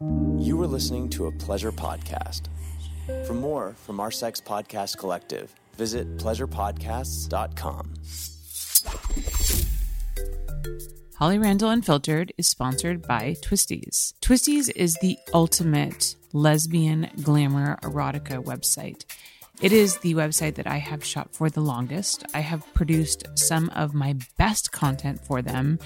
You are listening to a pleasure podcast. For more from our sex podcast collective, visit pleasurepodcasts.com. Holly Randall Unfiltered is sponsored by Twistys. Twistys is the ultimate lesbian glamour erotica website. It is the website that I have shot for the longest. I have produced some of my best content for them,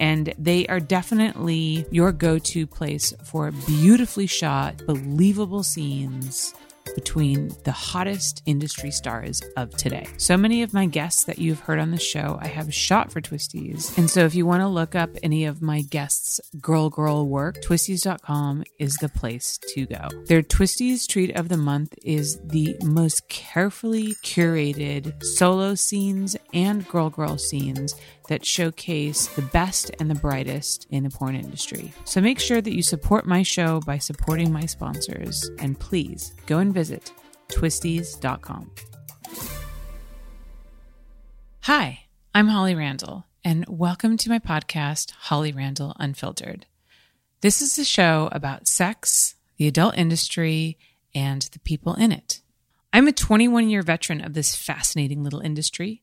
and they are definitely your go to place for beautifully shot, believable scenes between the hottest industry stars of today. So many of my guests that you've heard on the show, I have shot for Twistys. And so if you want to look up any of my guests' girl girl work, twistys.com is the place to go. Their Twistys treat of the month is the most carefully curated solo scenes and girl girl scenes that showcase the best and the brightest in the porn industry. So make sure that you support my show by supporting my sponsors. And please go and visit twistys.com. Hi, I'm Holly Randall, and welcome to my podcast, Holly Randall Unfiltered. This is a show about sex, the adult industry, and the people in it. I'm a 21 year veteran of this fascinating little industry,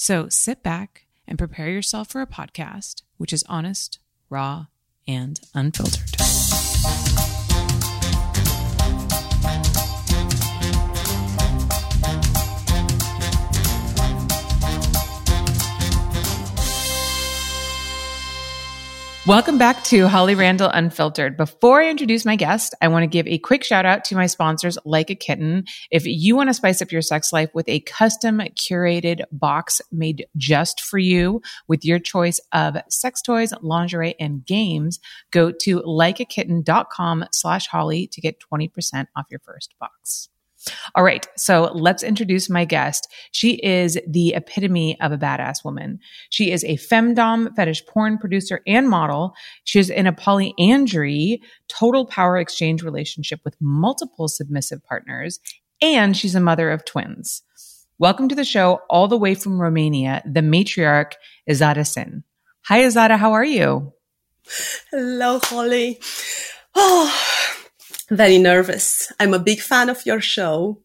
So sit back and prepare yourself for a podcast which is honest, raw, and unfiltered. Welcome back to Holly Randall Unfiltered. Before I introduce my guest, I want to give a quick shout out to my sponsors, Like a Kitten. If you want to spice up your sex life with a custom curated box made just for you with your choice of sex toys, lingerie, and games, go to likeakitten.com slash Holly to get 20% off your first box. All right. So let's introduce my guest. She is the epitome of a badass woman. She is a femdom fetish porn producer and model. She's in a polyandry total power exchange relationship with multiple submissive partners. And she's a mother of twins. Welcome to the show all the way from Romania, the matriarch Ezada Sinn. Hi, Ezada. How are you? Hello, Holly. Oh, very nervous. I'm a big fan of your show.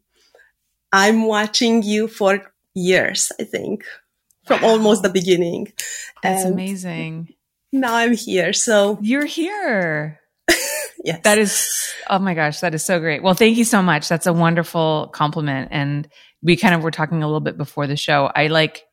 I'm watching you for years, I think, from wow. almost the beginning. That's and amazing. Now I'm here. So you're here. yes. That is, oh my gosh, that is so great. Well, thank you so much. That's a wonderful compliment. And we kind of were talking a little bit before the show. I like,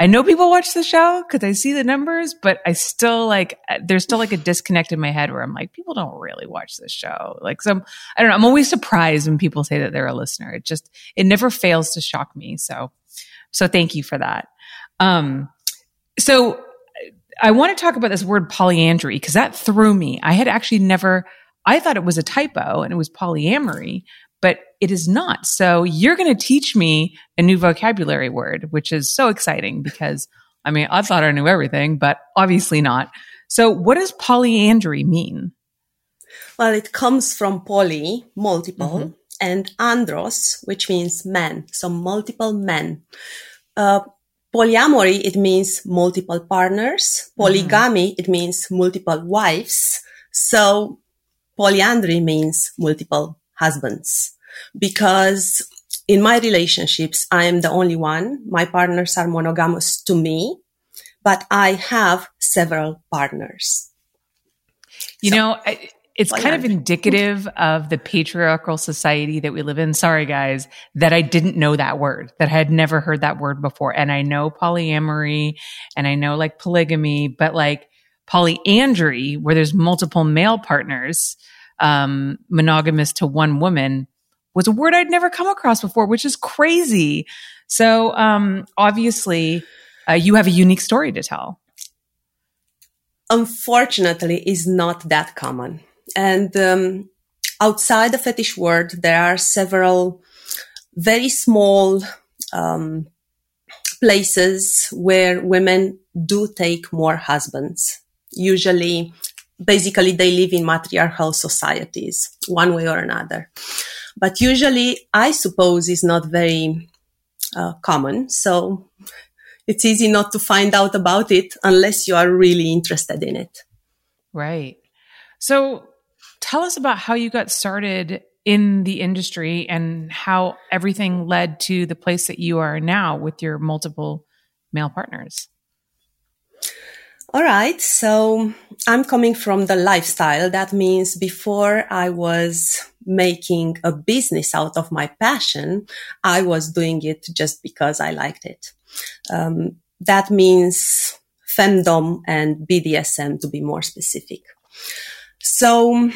I know people watch the show because I see the numbers, but I still like, there's still like a disconnect in my head where I'm like, people don't really watch this show. Like some, I don't know. I'm always surprised when people say that they're a listener. It just, it never fails to shock me. So, so thank you for that. Um, so I want to talk about this word polyandry because that threw me. I had actually never, I thought it was a typo and it was polyamory, but it is not. So you're going to teach me a new vocabulary word, which is so exciting because I mean, I thought I knew everything, but obviously not. So what does polyandry mean? Well, it comes from poly, multiple, mm-hmm. and andros, which means men. So multiple men. Uh, polyamory, it means multiple partners. Polygamy, mm-hmm. it means multiple wives. So polyandry means multiple husbands because in my relationships, I am the only one. My partners are monogamous to me, but I have several partners. You so, know, it's kind of indicative of the patriarchal society that we live in. Sorry, guys, that I didn't know that word, that I had never heard that word before. And I know polyamory and I know like polygamy, but like polyandry, where there's multiple male partners, um, monogamous to one woman was a word I'd never come across before, which is crazy. So, um, obviously, uh, you have a unique story to tell. Unfortunately, is not that common. And um, outside the fetish world, there are several very small um, places where women do take more husbands. Usually, basically, they live in matriarchal societies, one way or another. But usually, I suppose, is not very uh, common. So it's easy not to find out about it unless you are really interested in it. Right. So tell us about how you got started in the industry and how everything led to the place that you are now with your multiple male partners. All right. So I'm coming from the lifestyle. That means before I was making a business out of my passion, I was doing it just because I liked it. Um, that means femdom and BDSM to be more specific. So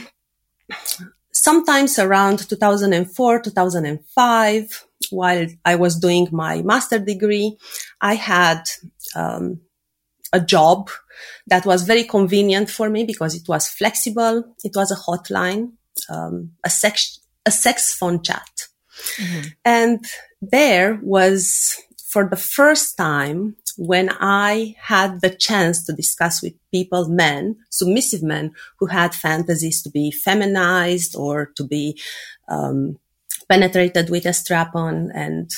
sometimes around 2004, 2005, while I was doing my master degree, I had um, a job that was very convenient for me because it was flexible. It was a hotline, um, a sex, a sex phone chat. Mm-hmm. And there was for the first time when I had the chance to discuss with people, men, submissive men who had fantasies to be feminized or to be um, penetrated with a strap on and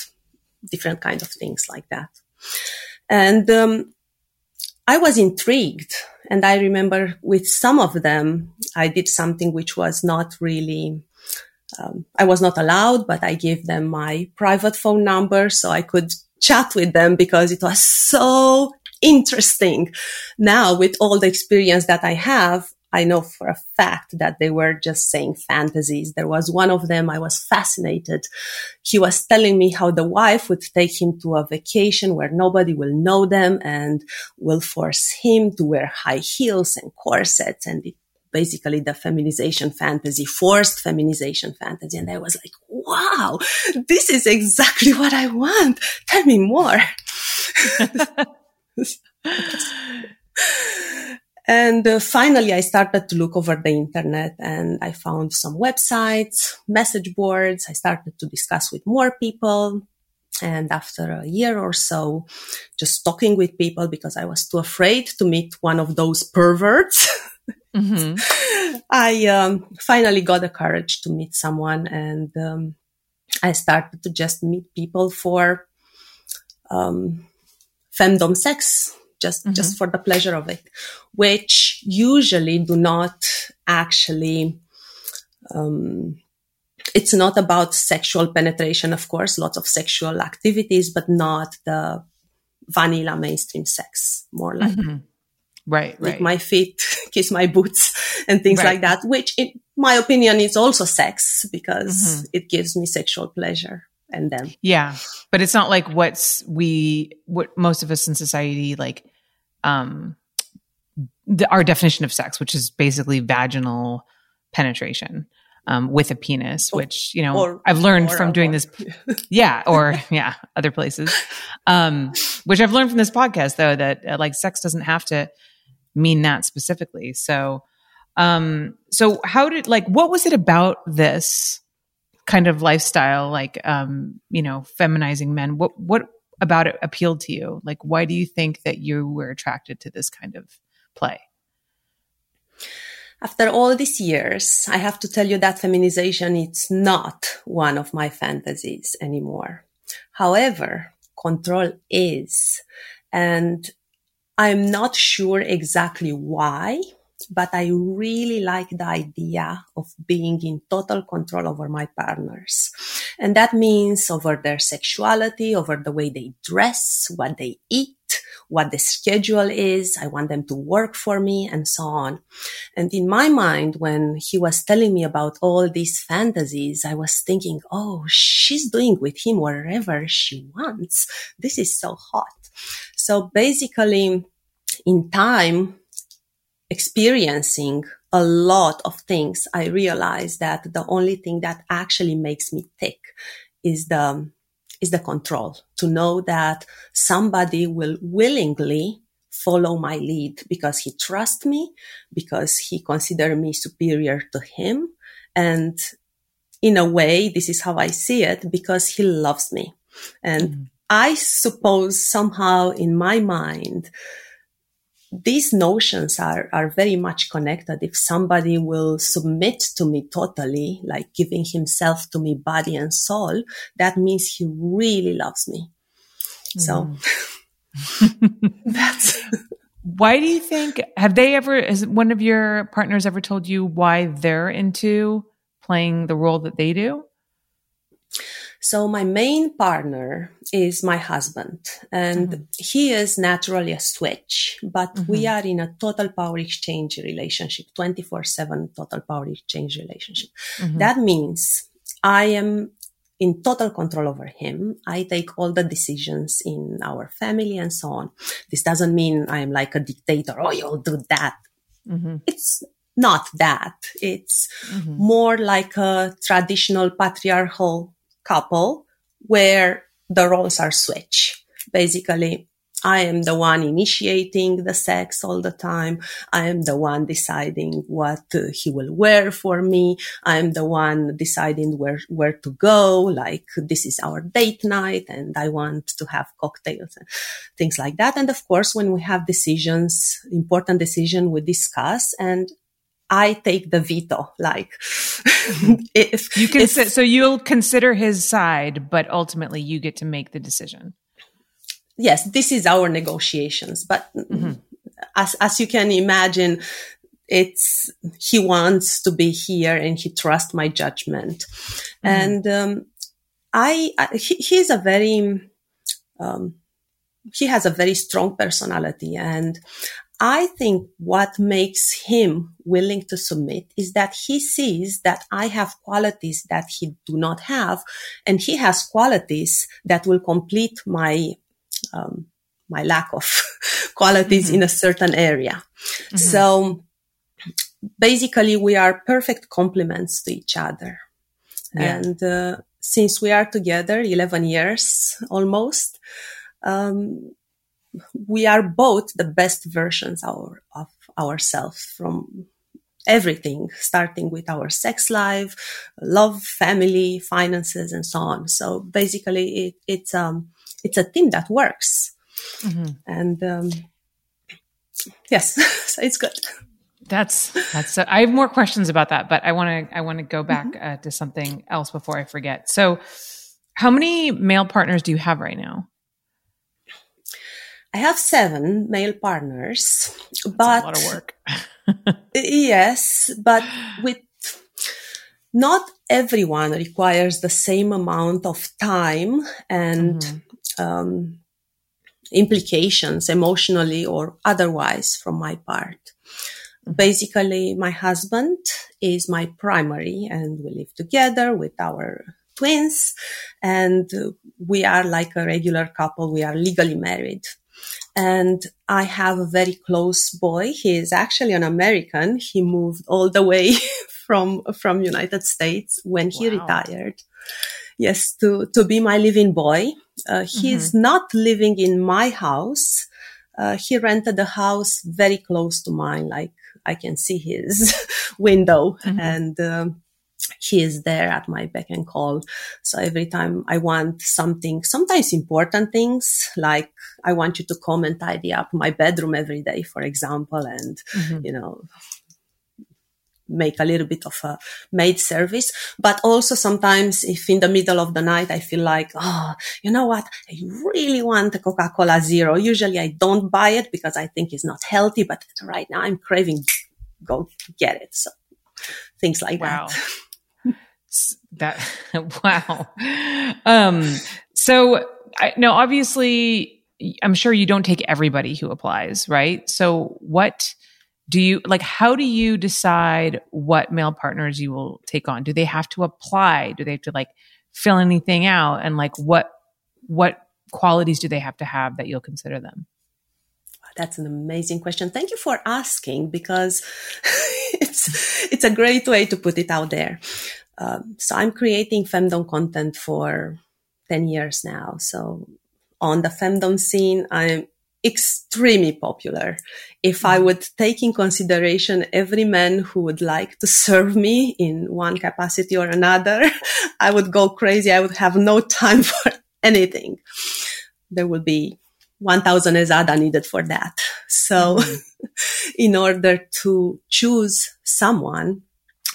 different kind of things like that. And um, I was intrigued. And I remember with some of them, I did something which was not really um, I was not allowed, but I gave them my private phone number so I could chat with them because it was so interesting. Now with all the experience that I have, I know for a fact that they were just saying fantasies. There was one of them I was fascinated. He was telling me how the wife would take him to a vacation where nobody will know them and will force him to wear high heels and corsets and it basically the feminization fantasy, forced feminization fantasy. And I was like, wow, this is exactly what I want. Tell me more. and uh, finally, I started to look over the internet and I found some websites, message boards. I started to discuss with more people. And after a year or so, just talking with people because I was too afraid to meet one of those perverts. Mm-hmm. I um, finally got the courage to meet someone and um, I started to just meet people for um, femdom sex, just, mm-hmm. just for the pleasure of it, which usually do not actually, um, it's not about sexual penetration, of course, lots of sexual activities, but not the vanilla mainstream sex, more like mm-hmm. right, right. my feet, kiss my boots and things right. like that, which in my opinion is also sex because mm-hmm. it gives me sexual pleasure and then. Yeah. But it's not like what's we, what most of us in society like, um, the, our definition of sex, which is basically vaginal penetration. Um, with a penis, which, you know, or, I've learned from doing this. yeah. Or yeah, other places. Um, which I've learned from this podcast though, that uh, like sex doesn't have to mean that specifically. So, um, so how did like what was it about this kind of lifestyle, like um, you know, feminizing men? What what about it appealed to you? Like, why do you think that you were attracted to this kind of play? After all these years, I have to tell you that feminization is not one of my fantasies anymore. However, control is. And I'm not sure exactly why, but I really like the idea of being in total control over my partners. And that means over their sexuality, over the way they dress, what they eat, what the schedule is. I want them to work for me and so on. And in my mind, when he was telling me about all these fantasies, I was thinking, Oh, she's doing with him wherever she wants. This is so hot. So basically, in time, experiencing a lot of things, I realized that the only thing that actually makes me tick is the, is the control to know that somebody will willingly follow my lead because he trusts me, because he considers me superior to him. And in a way, this is how I see it because he loves me. And mm-hmm. I suppose somehow in my mind, these notions are, are very much connected. If somebody will submit to me totally, like giving himself to me body and soul, that means he really loves me. Mm. So that's. why do you think, have they ever, has one of your partners ever told you why they're into playing the role that they do? So my main partner is my husband and mm-hmm. he is naturally a switch, but mm-hmm. we are in a total power exchange relationship, 24 seven total power exchange relationship. Mm-hmm. That means I am in total control over him. I take all the decisions in our family and so on. This doesn't mean I am like a dictator. Oh, you'll do that. Mm-hmm. It's not that. It's mm-hmm. more like a traditional patriarchal couple where the roles are switched. Basically, I am the one initiating the sex all the time. I am the one deciding what uh, he will wear for me. I am the one deciding where, where to go. Like this is our date night and I want to have cocktails and things like that. And of course, when we have decisions, important decision, we discuss and I take the veto. Like, if you can, so you'll consider his side, but ultimately you get to make the decision. Yes, this is our negotiations, but mm-hmm. as as you can imagine, it's he wants to be here and he trusts my judgment, mm-hmm. and um, I, I he, he's a very um, he has a very strong personality and I think what makes him willing to submit is that he sees that I have qualities that he do not have, and he has qualities that will complete my um, my lack of qualities mm-hmm. in a certain area. Mm-hmm. So basically, we are perfect complements to each other, yeah. and uh, since we are together 11 years almost. Um, we are both the best versions our, of ourselves from everything, starting with our sex life, love, family, finances, and so on. So basically, it, it's um, it's a team that works, mm-hmm. and um, yes, so it's good. That's that's. Uh, I have more questions about that, but I want to I want to go back mm-hmm. uh, to something else before I forget. So, how many male partners do you have right now? I have seven male partners, That's but a lot of work. yes, but with not everyone requires the same amount of time and mm-hmm. um, implications emotionally or otherwise from my part. Mm-hmm. Basically, my husband is my primary and we live together with our twins and we are like a regular couple. We are legally married. And I have a very close boy. He is actually an American. He moved all the way from, from United States when he wow. retired. Yes, to, to be my living boy. Uh, he's mm-hmm. not living in my house. Uh, he rented a house very close to mine. Like I can see his window mm-hmm. and, um, he is there at my beck and call. So every time I want something, sometimes important things, like I want you to come and tidy up my bedroom every day, for example, and, mm-hmm. you know, make a little bit of a maid service. But also sometimes if in the middle of the night I feel like, oh, you know what? I really want a Coca-Cola Zero. Usually I don't buy it because I think it's not healthy, but right now I'm craving, go get it. So things like wow. that. That wow. Um, so I, no, obviously, I'm sure you don't take everybody who applies, right? So what do you like? How do you decide what male partners you will take on? Do they have to apply? Do they have to like fill anything out? And like what what qualities do they have to have that you'll consider them? That's an amazing question. Thank you for asking because it's it's a great way to put it out there. Um, so I'm creating femdom content for 10 years now. So on the femdom scene, I'm extremely popular. If I would take in consideration every man who would like to serve me in one capacity or another, I would go crazy. I would have no time for anything. There would be 1000 ezada needed for that. So mm-hmm. in order to choose someone,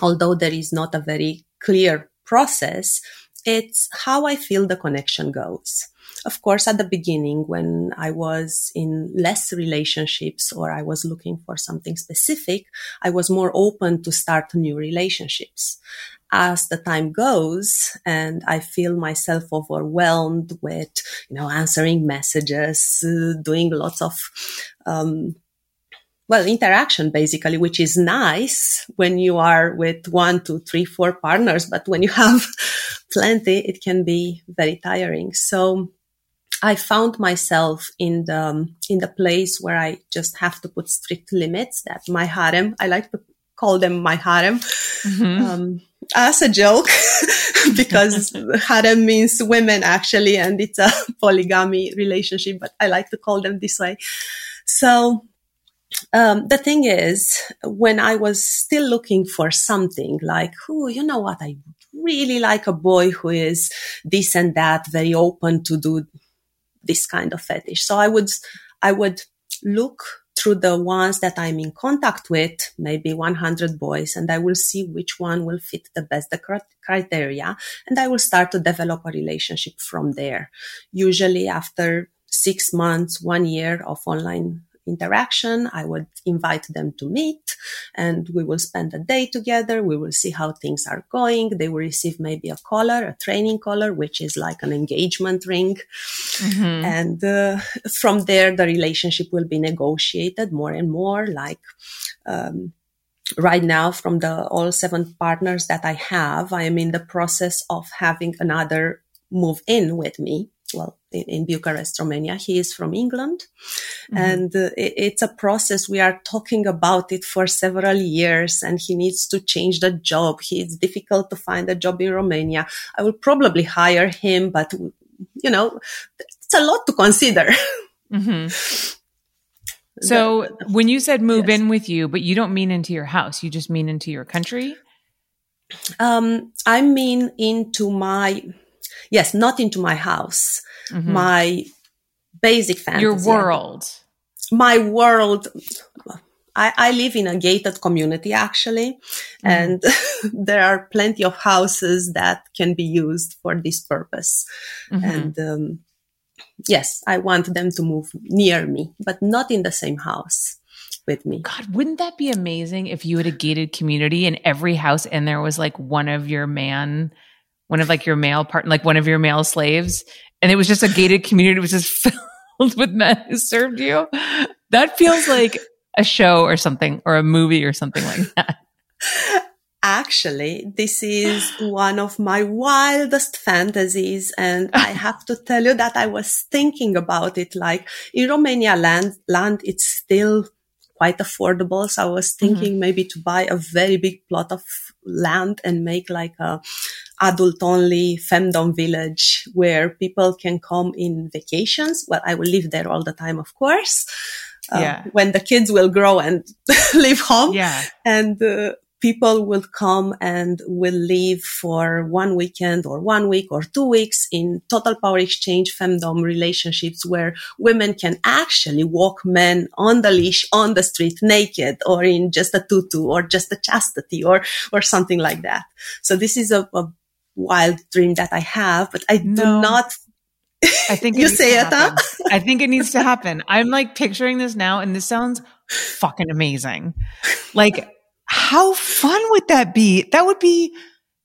although there is not a very clear process, it's how I feel the connection goes. Of course, at the beginning, when I was in less relationships or I was looking for something specific, I was more open to start new relationships. As the time goes and I feel myself overwhelmed with, you know, answering messages, uh, doing lots of, um, well, interaction basically, which is nice when you are with one, two, three, four partners. But when you have plenty, it can be very tiring. So I found myself in the, in the place where I just have to put strict limits that my harem, I like to call them my harem, mm-hmm. um, as a joke because harem means women actually, and it's a polygamy relationship, but I like to call them this way. So um, the thing is, when I was still looking for something like, who, you know what, I really like a boy who is this and that, very open to do this kind of fetish. So I would, I would look through the ones that I'm in contact with, maybe 100 boys, and I will see which one will fit the best the criteria. And I will start to develop a relationship from there. Usually after six months, one year of online interaction. I would invite them to meet and we will spend a day together. We will see how things are going. They will receive maybe a collar, a training collar, which is like an engagement ring. Mm-hmm. And uh, from there, the relationship will be negotiated more and more like, um, right now from the all seven partners that I have, I am in the process of having another move in with me well, in, in, Bucharest, Romania. He is from England. Mm-hmm. And uh, it, it's a process. We are talking about it for several years and he needs to change the job. He, it's difficult to find a job in Romania. I will probably hire him, but you know, it's a lot to consider. Mm-hmm. So the, when you said move yes. in with you, but you don't mean into your house, you just mean into your country? Um, I mean into my yes, not into my house, mm-hmm. my basic fantasy. Your world. My world. I, I, live in a gated community actually, mm-hmm. and there are plenty of houses that can be used for this purpose. Mm-hmm. And um, yes, I want them to move near me, but not in the same house with me. God, wouldn't that be amazing if you had a gated community and every house in there was like one of your man one of like your male part, like one of your male slaves, and it was just a gated community. It was just filled with men who served you. That feels like a show or something, or a movie or something like that. Actually, this is one of my wildest fantasies. And I have to tell you that I was thinking about it. Like in Romania land, land, it's still quite affordable. So I was mm-hmm. thinking mm-hmm. maybe to buy a very big plot of land and make like a adult only femdom village where people can come in vacations. Well, I will live there all the time, of course. Uh, yeah. When the kids will grow and leave home. Yeah. And, uh, people will come and will live for one weekend or one week or two weeks in total power exchange femdom relationships where women can actually walk men on the leash on the street naked or in just a tutu or just a chastity or, or something like that. So this is a, a wild dream that I have, but I no. do not. I think you say it, huh? I think it needs to happen. I'm like picturing this now, and this sounds fucking amazing. Like, how fun would that be? That would be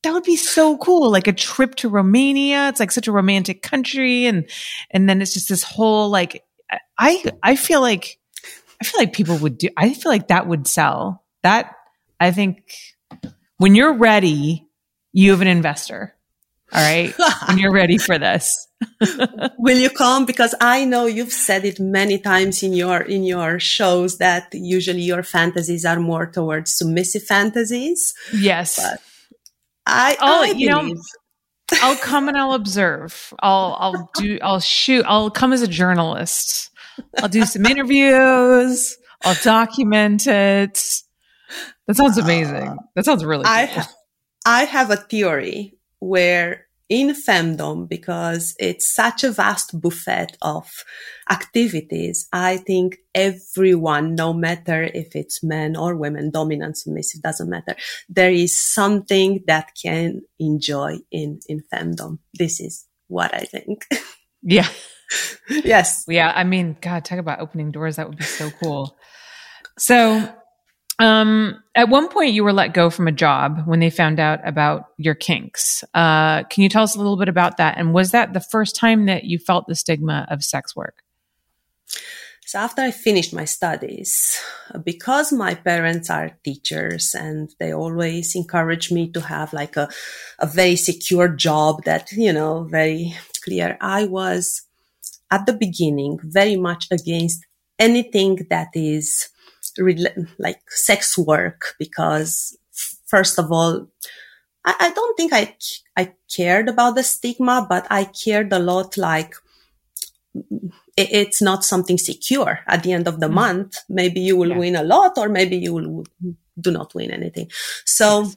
that would be so cool. Like a trip to Romania. It's like such a romantic country, and and then it's just this whole like. I I feel like I feel like people would do. I feel like that would sell. That I think when you're ready you have an investor. All right. and you're ready for this. Will you come? Because I know you've said it many times in your, in your shows that usually your fantasies are more towards submissive fantasies. Yes. But I, oh, I you know, I'll come and I'll observe. I'll, I'll do, I'll shoot. I'll come as a journalist. I'll do some interviews. I'll document it. That sounds amazing. Uh, that sounds really cool. I, I have a theory where in femdom, because it's such a vast buffet of activities, I think everyone, no matter if it's men or women, dominant, submissive, doesn't matter. There is something that can enjoy in, in femdom. This is what I think. Yeah. yes. Yeah. I mean, God, talk about opening doors. That would be so cool. So, um, at one point you were let go from a job when they found out about your kinks. Uh, can you tell us a little bit about that? And was that the first time that you felt the stigma of sex work? So after I finished my studies, because my parents are teachers and they always encourage me to have like a, a very secure job that, you know, very clear. I was at the beginning very much against anything that is like sex work because first of all, I, I don't think I, I cared about the stigma, but I cared a lot like, it, it's not something secure at the end of the mm. month. Maybe you will yeah. win a lot or maybe you will do not win anything. So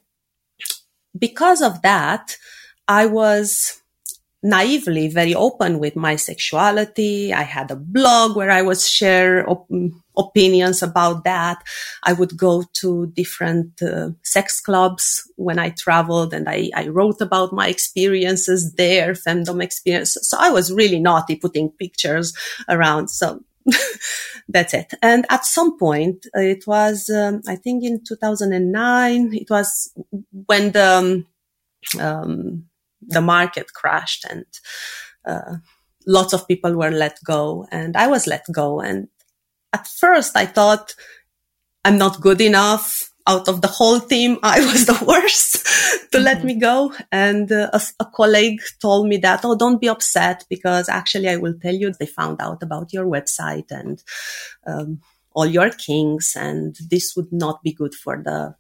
yes. because of that, I was naively very open with my sexuality. I had a blog where I was share op- opinions about that. I would go to different uh, sex clubs when I traveled and I, I, wrote about my experiences there, femdom experiences. So I was really naughty putting pictures around. So that's it. And at some point, it was, um, I think in 2009, it was when the, um, um the market crashed and uh, lots of people were let go and I was let go. And at first I thought I'm not good enough. Out of the whole team, I was the worst to mm-hmm. let me go. And uh, a, a, colleague told me that, oh, don't be upset because actually I will tell you they found out about your website and um, all your kinks, and this would not be good for the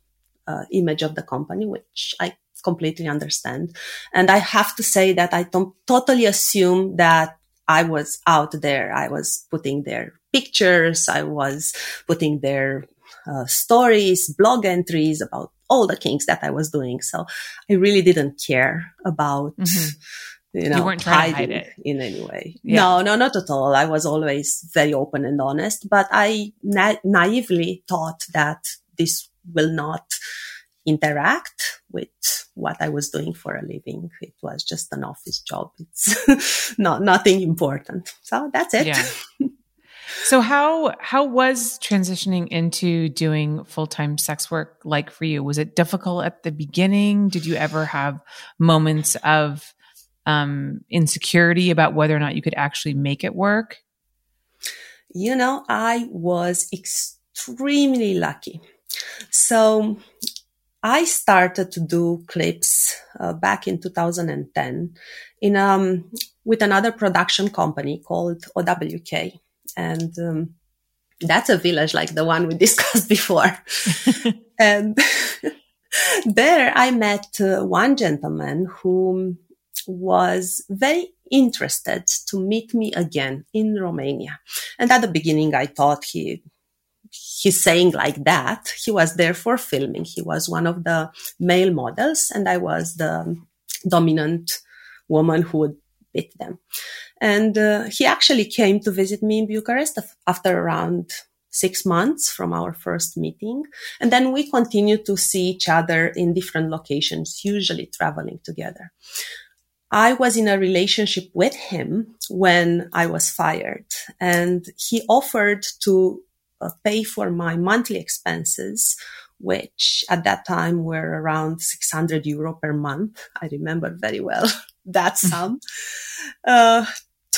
uh, image of the company, which I completely understand. And I have to say that I don't totally assume that I was out there. I was putting their pictures. I was putting their uh, stories, blog entries about all the kinks that I was doing. So I really didn't care about, mm-hmm. you know, you weren't trying to hide it in any way. Yeah. No, no, not at all. I was always very open and honest, but I na- naively thought that this will not interact with what I was doing for a living. It was just an office job. It's not nothing important. So that's it. Yeah. so how how was transitioning into doing full-time sex work like for you? Was it difficult at the beginning? Did you ever have moments of um, insecurity about whether or not you could actually make it work? You know, I was extremely lucky. So I started to do clips uh, back in 2010 in um, with another production company called OWK, and um, that's a village like the one we discussed before. and there, I met uh, one gentleman who was very interested to meet me again in Romania. And at the beginning, I thought he he's saying like that. He was there for filming. He was one of the male models and I was the dominant woman who would beat them. And uh, he actually came to visit me in Bucharest after around six months from our first meeting. And then we continued to see each other in different locations, usually traveling together. I was in a relationship with him when I was fired and he offered to uh, pay for my monthly expenses, which at that time were around 600 euro per month. I remember very well that sum. Uh,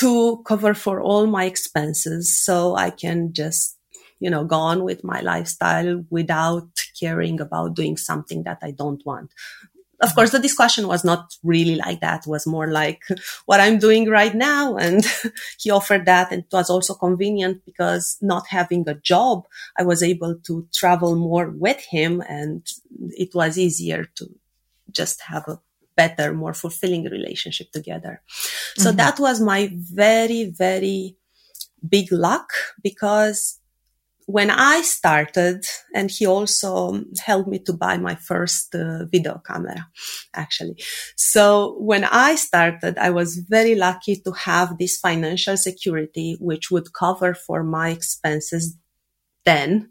to cover for all my expenses so I can just, you know, go on with my lifestyle without caring about doing something that I don't want of course, the discussion was not really like that. It was more like what I'm doing right now. And he offered that. And it was also convenient because not having a job, I was able to travel more with him and it was easier to just have a better, more fulfilling relationship together. So mm-hmm. that was my very, very big luck because when I started, and he also helped me to buy my first uh, video camera, actually. So when I started, I was very lucky to have this financial security, which would cover for my expenses then.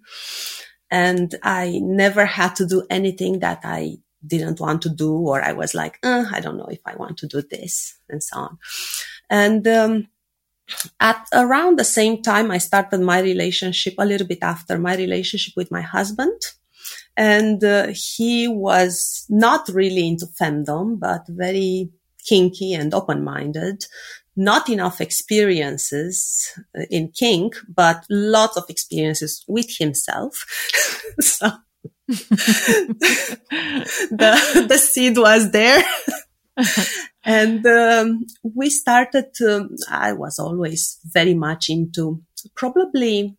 And I never had to do anything that I didn't want to do, or I was like, uh, I don't know if I want to do this and so on. And, um, at around the same time, I started my relationship a little bit after my relationship with my husband. And uh, he was not really into femdom, but very kinky and open minded. Not enough experiences uh, in kink, but lots of experiences with himself. so the, the seed was there. and um, we started to, I was always very much into probably,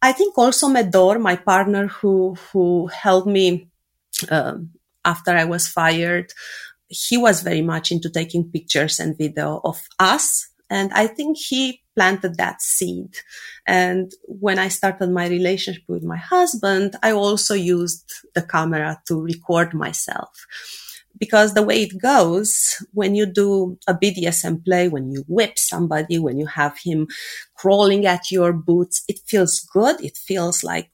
I think also Medor, my partner who, who helped me um, after I was fired, he was very much into taking pictures and video of us. And I think he planted that seed. And when I started my relationship with my husband, I also used the camera to record myself because the way it goes when you do a BDSM play, when you whip somebody, when you have him crawling at your boots, it feels good. It feels like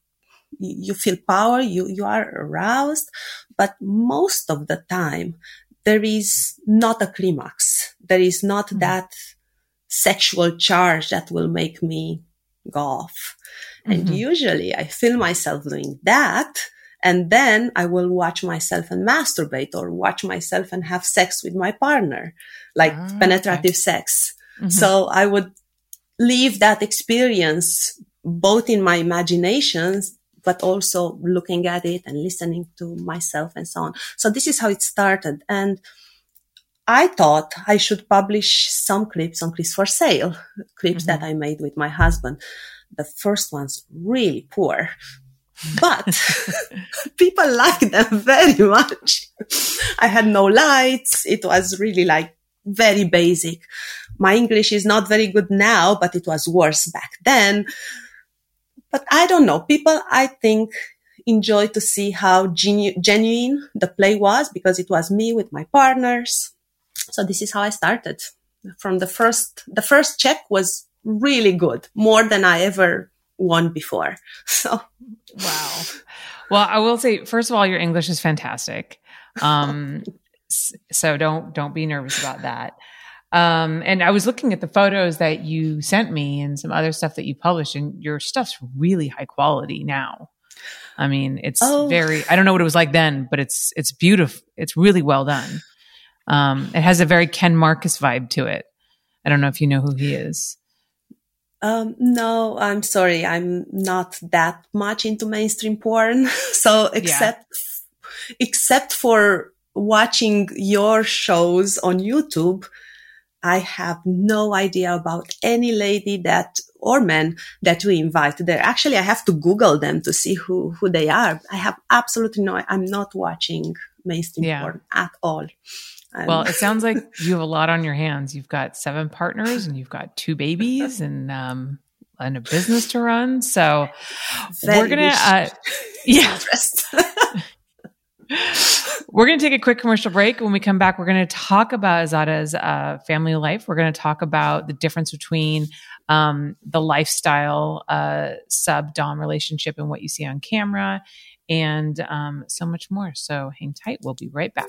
you feel power, you, you are aroused. But most of the time, there is not a climax. There is not mm-hmm. that sexual charge that will make me go off. Mm-hmm. And usually I feel myself doing that and then I will watch myself and masturbate or watch myself and have sex with my partner, like ah, penetrative okay. sex. Mm-hmm. So I would leave that experience both in my imaginations, but also looking at it and listening to myself and so on. So this is how it started. And I thought I should publish some clips on Clips for Sale, clips mm-hmm. that I made with my husband. The first one's really poor but people liked them very much. I had no lights. It was really like very basic. My English is not very good now, but it was worse back then. But I don't know. People, I think, enjoy to see how genu- genuine the play was because it was me with my partners. So this is how I started. From the first, the first check was really good, more than I ever won before. So Wow. Well, I will say, first of all, your English is fantastic. Um, so don't don't be nervous about that. Um, and I was looking at the photos that you sent me and some other stuff that you published, and your stuff's really high quality now. I mean, it's oh. very. I don't know what it was like then, but it's it's beautiful. It's really well done. Um, it has a very Ken Marcus vibe to it. I don't know if you know who he is. Um, no, I'm sorry. I'm not that much into mainstream porn. so except, yeah. except for watching your shows on YouTube, I have no idea about any lady that or men that we invite there. Actually, I have to Google them to see who, who they are. I have absolutely no, I'm not watching mainstream yeah. porn at all. I'm well, it sounds like you have a lot on your hands. You've got seven partners and you've got two babies and um and a business to run. So Very we're gonna uh, yeah. we're going to take a quick commercial break. When we come back, we're going to talk about Ezada's uh, family life. We're going to talk about the difference between um, the lifestyle uh, sub dom relationship and what you see on camera, and um, so much more. So hang tight. We'll be right back.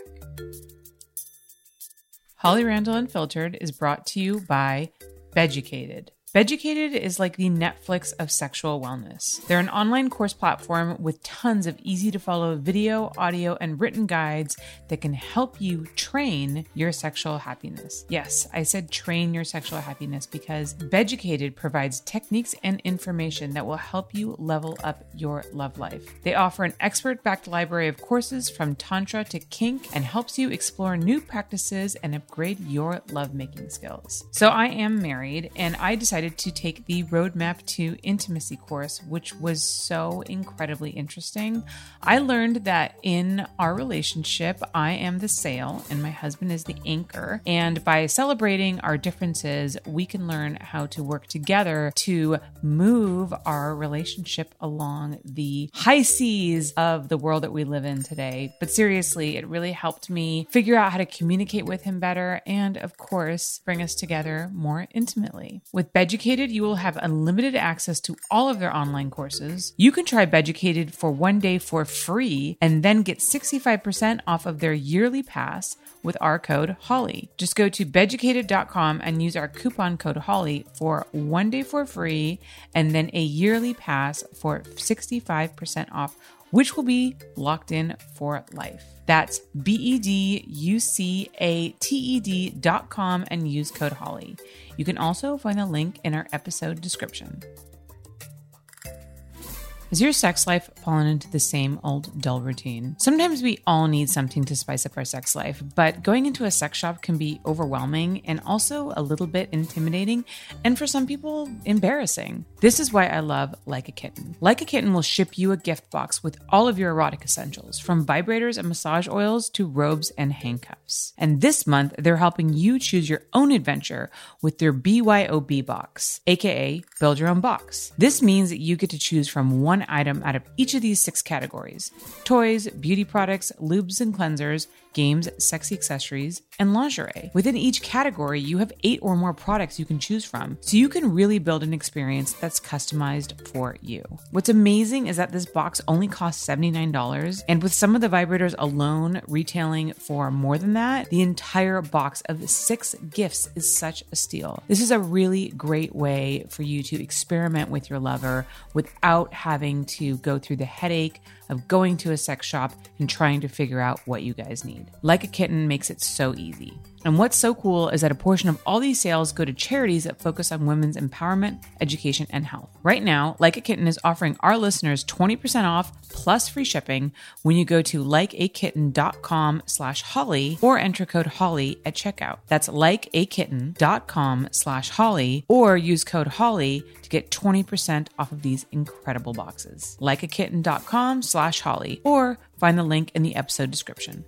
Holly Randall Unfiltered is brought to you by Beducated. Beducated is like the Netflix of sexual wellness. They're an online course platform with tons of easy to follow video, audio, and written guides that can help you train your sexual happiness. Yes, I said train your sexual happiness because Beducated provides techniques and information that will help you level up your love life. They offer an expert backed library of courses from Tantra to kink and helps you explore new practices and upgrade your lovemaking skills. So I am married and I decided decided to take the Roadmap to Intimacy course, which was so incredibly interesting. I learned that in our relationship, I am the sail and my husband is the anchor. And by celebrating our differences, we can learn how to work together to move our relationship along the high seas of the world that we live in today. But seriously, it really helped me figure out how to communicate with him better and, of course, bring us together more intimately. With Beducated, you will have unlimited access to all of their online courses. You can try Beducated for one day for free and then get 65% off of their yearly pass with our code HOLLY. Just go to beducated.com and use our coupon code HOLLY for one day for free and then a yearly pass for 65% off, which will be locked in for life. That's B E D U C A T E D dot com and use code HOLLY. You can also find the link in our episode description. Has your sex life fallen into the same old dull routine? Sometimes we all need something to spice up our sex life, but going into a sex shop can be overwhelming and also a little bit intimidating, and for some people, embarrassing. This is why I love Like a Kitten. Like a Kitten will ship you a gift box with all of your erotic essentials, from vibrators and massage oils to robes and handcuffs. And this month, they're helping you choose your own adventure with their BYOB box, aka Build Your Own Box. This means that you get to choose from one item out of each of these six categories. Toys, beauty products, lubes and cleansers, games, sexy accessories, and lingerie. Within each category, you have eight or more products you can choose from, so you can really build an experience that's customized for you. What's amazing is that this box only costs $79, and with some of the vibrators alone retailing for more than that, the entire box of six gifts is such a steal. This is a really great way for you to experiment with your lover without having to go through the headache of going to a sex shop and trying to figure out what you guys need. Like a Kitten makes it so easy. And what's so cool is that a portion of all these sales go to charities that focus on women's empowerment, education, and health. Right now, Like a Kitten is offering our listeners 20% off plus free shipping when you go to likeakitten.com slash holly or enter code holly at checkout. That's likeakitten.com slash holly or use code holly to get 20% off of these incredible boxes. Likeakitten.com slash holly or find the link in the episode description.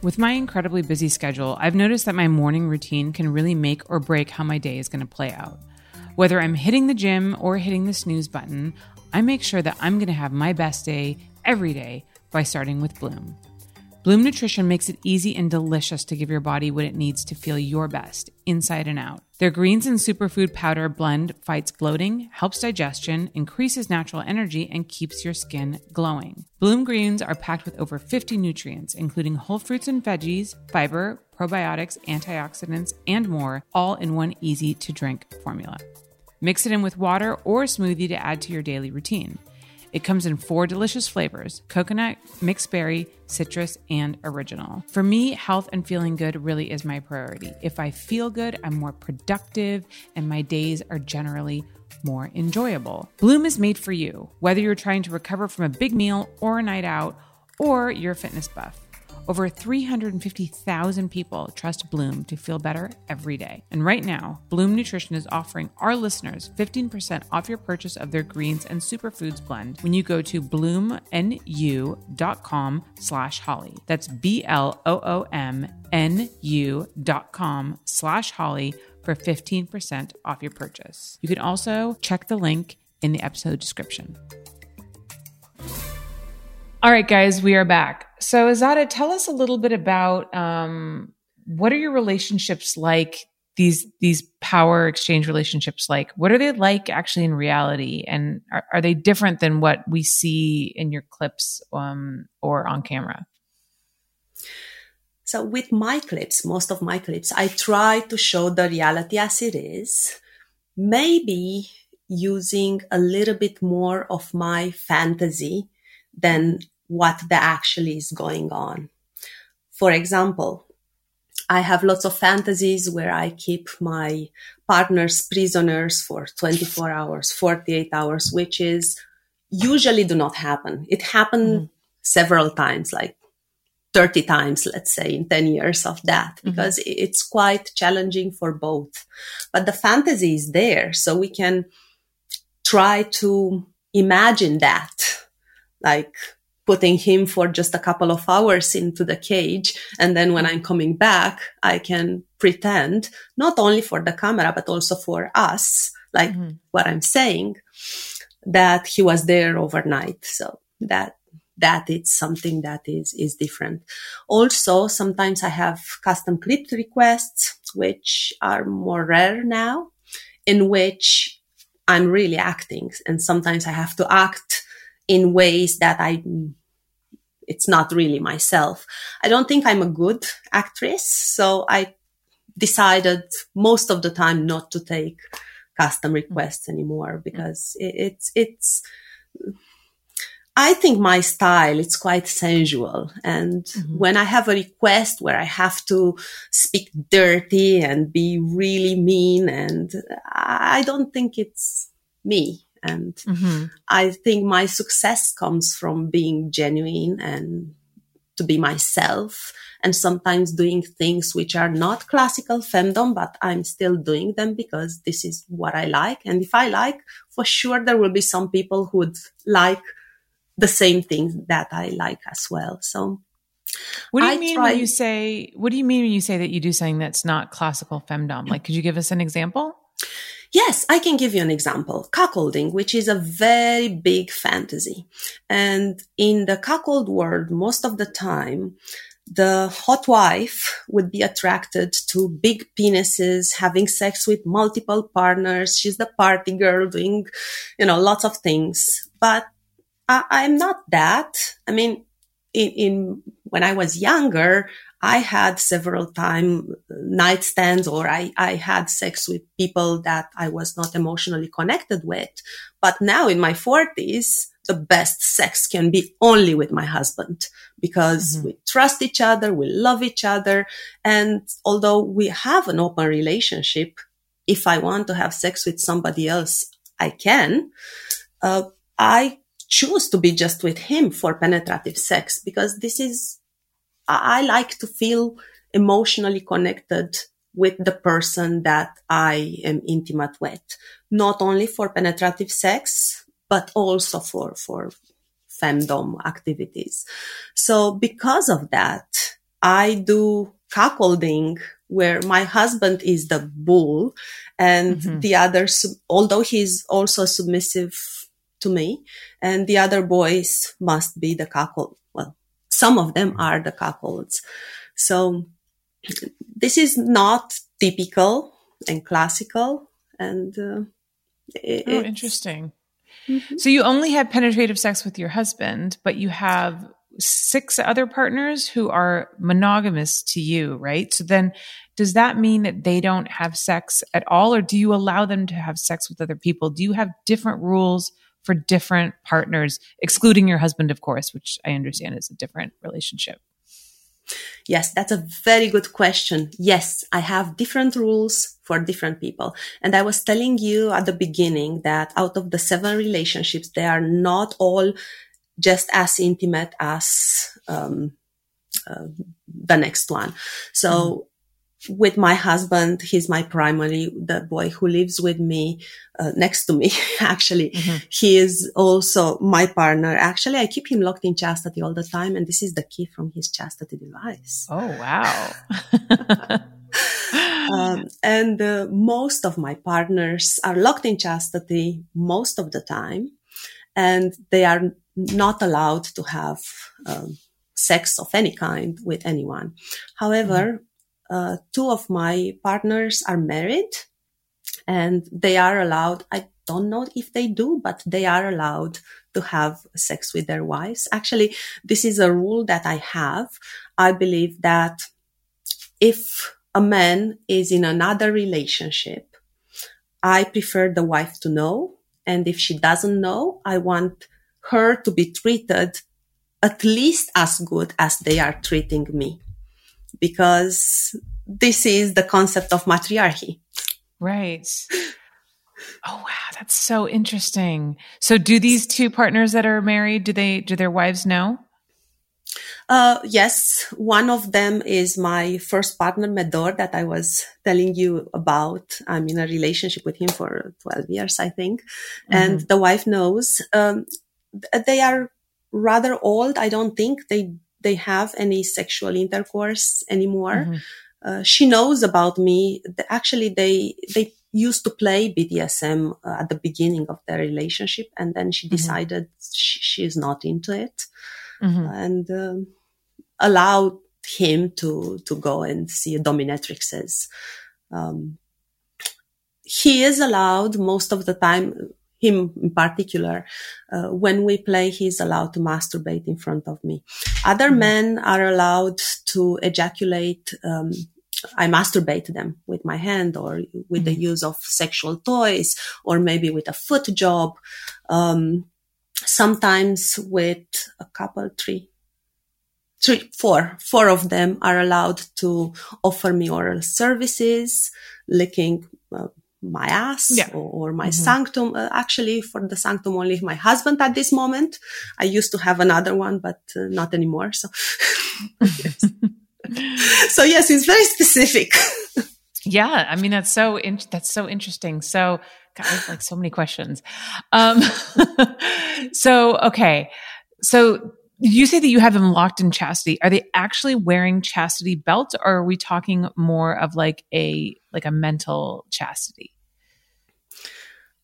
With my incredibly busy schedule, I've noticed that my morning routine can really make or break how my day is going to play out. Whether I'm hitting the gym or hitting the snooze button, I make sure that I'm going to have my best day every day by starting with Bloom. Bloom Nutrition makes it easy and delicious to give your body what it needs to feel your best, inside and out. Their greens and superfood powder blend fights bloating, helps digestion, increases natural energy, and keeps your skin glowing. Bloom greens are packed with over 50 nutrients, including whole fruits and veggies, fiber, probiotics, antioxidants, and more, all in one easy to drink formula. Mix it in with water or smoothie to add to your daily routine. It comes in four delicious flavors coconut, mixed berry, citrus, and original. For me, health and feeling good really is my priority. If I feel good, I'm more productive and my days are generally more enjoyable. Bloom is made for you, whether you're trying to recover from a big meal or a night out, or you're a fitness buff. Over 350,000 people trust Bloom to feel better every day. And right now, Bloom Nutrition is offering our listeners 15% off your purchase of their greens and superfoods blend when you go to bloomnu.com slash holly. That's B-L-O-O-M-N-U dot com slash holly for 15% off your purchase. You can also check the link in the episode description. All right, guys, we are back. So, Ezada, tell us a little bit about um, what are your relationships like? These these power exchange relationships like what are they like actually in reality, and are, are they different than what we see in your clips um, or on camera? So with my clips, most of my clips, I try to show the reality as it is. Maybe using a little bit more of my fantasy than what the actually is going on. For example, I have lots of fantasies where I keep my partners prisoners for 24 hours, 48 hours, which is usually do not happen. It happened mm. several times, like 30 times, let's say, in 10 years of that, mm-hmm. because mm-hmm. it's quite challenging for both. But the fantasy is there. So we can try to imagine that, like putting him for just a couple of hours into the cage. And then when I'm coming back, I can pretend not only for the camera, but also for us, like mm-hmm. what I'm saying, that he was there overnight. So that that it's something that is, is different. Also, sometimes I have custom clipped requests, which are more rare now, in which I'm really acting. And sometimes I have to act in ways that I, it's not really myself. I don't think I'm a good actress. So I decided most of the time not to take custom requests anymore because it, it's, it's, I think my style it's quite sensual, and mm-hmm. when I have a request where I have to speak dirty and be really mean, and I don't think it's me. And mm-hmm. I think my success comes from being genuine and to be myself and sometimes doing things which are not classical femdom, but I'm still doing them because this is what I like. And if I like, for sure, there will be some people who'd like the same things that I like as well. So what do you I mean try- when you say what do you mean when you say that you do something that's not classical femdom? Like could you give us an example? Yes, I can give you an example. Cuckolding, which is a very big fantasy. And in the cuckold world, most of the time, the hot wife would be attracted to big penises, having sex with multiple partners. She's the party girl doing, you know, lots of things. But I, am not that. I mean, in, in, when I was younger, I had several time nightstands or I, I had sex with people that I was not emotionally connected with. But now in my forties, the best sex can be only with my husband because mm-hmm. we trust each other, we love each other. And although we have an open relationship, if I want to have sex with somebody else, I can. Uh, I choose to be just with him for penetrative sex because this is, I like to feel emotionally connected with the person that I am intimate with, not only for penetrative sex, but also for, for femdom activities. So because of that, I do cuckolding where my husband is the bull and mm-hmm. the other, although he's also submissive to me. And the other boys must be the cuckold. Some of them are the couples. So this is not typical and classical. And uh, it, oh, interesting. Mm-hmm. So you only had penetrative sex with your husband, but you have six other partners who are monogamous to you, right? So then does that mean that they don't have sex at all or do you allow them to have sex with other people? Do you have different rules for different partners, excluding your husband, of course, which I understand is a different relationship? Yes, that's a very good question. Yes, I have different rules for different people. And I was telling you at the beginning that out of the seven relationships, they are not all just as intimate as um, uh, the next one. So mm with my husband he's my primary the boy who lives with me uh, next to me actually. Mm-hmm. he is also my partner. Actually i keep him locked in chastity all the time and this is the key from his chastity device. Oh wow. Um, and uh, most of my partners are locked in chastity most of the time and they are not allowed to have um, sex of any kind with anyone. However mm-hmm uh, two of my partners are married and they are allowed, I don't know if they do, but they are allowed to have sex with their wives. Actually, this is a rule that I have. I believe that if a man is in another relationship, I prefer the wife to know. And if she doesn't know, I want her to be treated at least as good as they are treating me because this is the concept of matriarchy. Right. Oh wow, that's so interesting. So do these two partners that are married, do they do their wives know? Uh, yes, one of them is my first partner, Medor, that I was telling you about. I'm in a relationship with him for 12 years, I think. Mm-hmm. And the wife knows. Um, they are rather old. I don't think they, they have any sexual intercourse anymore. Mm-hmm. Uh, she knows about me. Actually, they, they used to play BDSM uh, at the beginning of their relationship. And then she mm-hmm. decided mm-hmm. she, she, is not into it. Mm-hmm. And, um, allowed him to to go and see dominatrixes. Um, he is allowed most of the time. Him in particular, uh, when we play, he's allowed to masturbate in front of me. Other mm-hmm. men are allowed to ejaculate um, I masturbate them with my hand or with mm-hmm. the use of sexual toys or maybe with a foot job. Um, sometimes with a couple, three, three, four, four of them are allowed to offer me oral services, licking uh, my ass yeah. or, or, my mm-hmm. sanctum. Uh, actually, for the sanctum, only my husband at this moment. I used to have another one, but uh, not anymore. So, yes. so yes, it's very specific. yeah, I mean that's so in- that's so interesting. So, God, I have like so many questions. Um, so okay, so you say that you have them locked in chastity. Are they actually wearing chastity belts or are we talking more of like a like a mental chastity?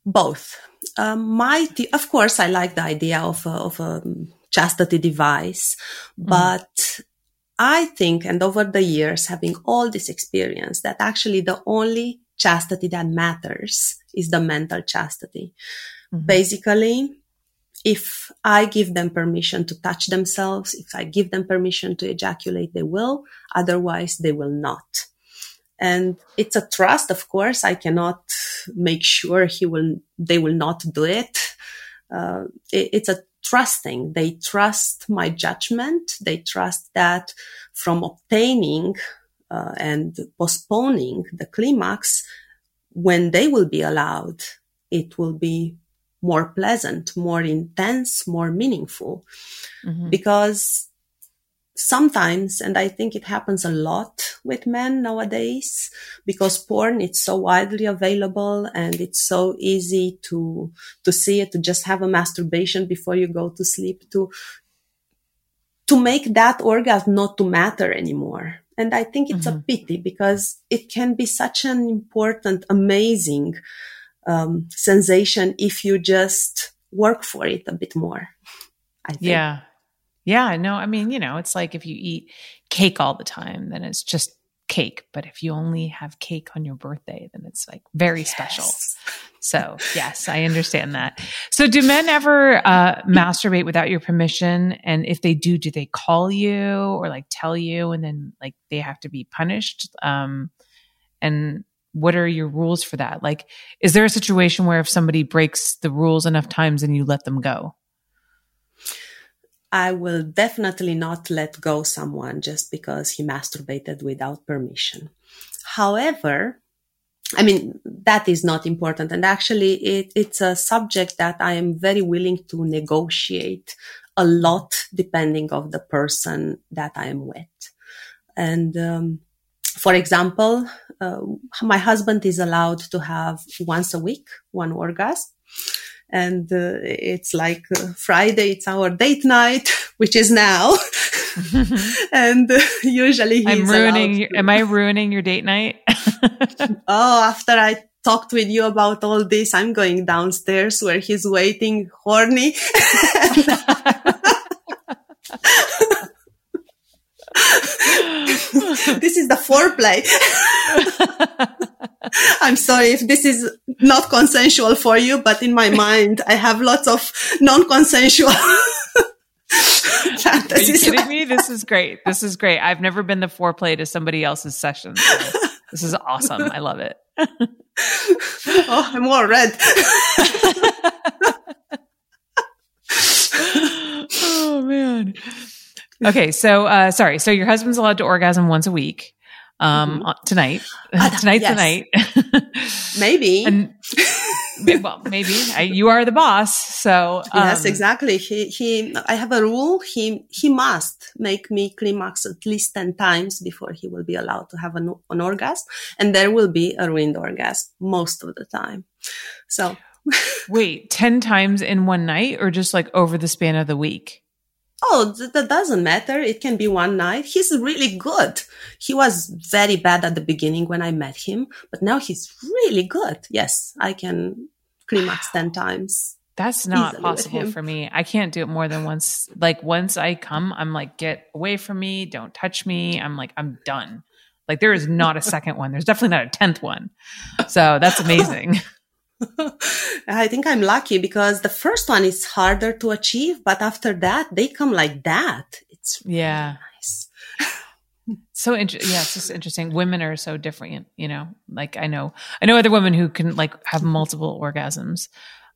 Both. Um, my, of course, I like the idea of a, of a chastity device, mm-hmm. but mm. I think, and over the years, having all this experience, that actually the only chastity that matters is the mental chastity. Mm-hmm. Basically, if I give them permission to touch themselves, if I give them permission to ejaculate, they will. Otherwise, they will not. And it's a trust, of course. I cannot make sure he will, they will not do it. Uh, it it's a trusting. They trust my judgment. They trust that from obtaining uh, and postponing the climax, when they will be allowed, it will be more pleasant, more intense, more meaningful. Mm-hmm. Because sometimes, and I think it happens a lot with men nowadays, because porn is so widely available and it's so easy to, to see it, to just have a masturbation before you go to sleep, to, to make that orgasm not to matter anymore. And I think it's mm-hmm. a pity because it can be such an important, amazing, um, sensation if you just work for it a bit more. I think. Yeah. Yeah. No, I mean, you know, it's like if you eat cake all the time, then it's just cake. But if you only have cake on your birthday, then it's like very yes. special. So, yes, I understand that. So, do men ever uh, masturbate without your permission? And if they do, do they call you or like tell you and then like they have to be punished? Um, and what are your rules for that? Like, is there a situation where if somebody breaks the rules enough times and you let them go? I will definitely not let go someone just because he masturbated without permission. However, I mean, that is not important. And actually, it, it's a subject that I am very willing to negotiate a lot depending of the person that I am with. And, um, for example, uh, my husband is allowed to have once a week one orgasm. And uh, it's like uh, Friday, it's our date night, which is now. and uh, usually I'm ruining. Am I ruining your date night? oh, after I talked with you about all this, I'm going downstairs where he's waiting, horny. this is the foreplay. I'm sorry if this is not consensual for you, but in my mind, I have lots of non-consensual fantasies. Are you kidding me? This is great. This is great. I've never been the foreplay to somebody else's session. So this is awesome. I love it. oh, I'm all red. oh man. Okay, so uh, sorry. So your husband's allowed to orgasm once a week. um, mm-hmm. tonight. Ah, Tonight's yes. the night. maybe. and, well, maybe I, you are the boss. So um, yes, exactly. He he. I have a rule. He he must make me climax at least ten times before he will be allowed to have an, an orgasm, and there will be a ruined orgasm most of the time. So. Wait, 10 times in one night or just like over the span of the week? Oh, that doesn't matter. It can be one night. He's really good. He was very bad at the beginning when I met him, but now he's really good. Yes, I can climax 10 times. That's not possible for me. I can't do it more than once. Like once I come, I'm like, get away from me. Don't touch me. I'm like, I'm done. Like there is not a second one. There's definitely not a 10th one. So that's amazing. I think I'm lucky because the first one is harder to achieve, but after that, they come like that. It's really yeah. nice. so interesting. Yeah, it's just interesting. Women are so different, you know. Like I know, I know other women who can like have multiple orgasms.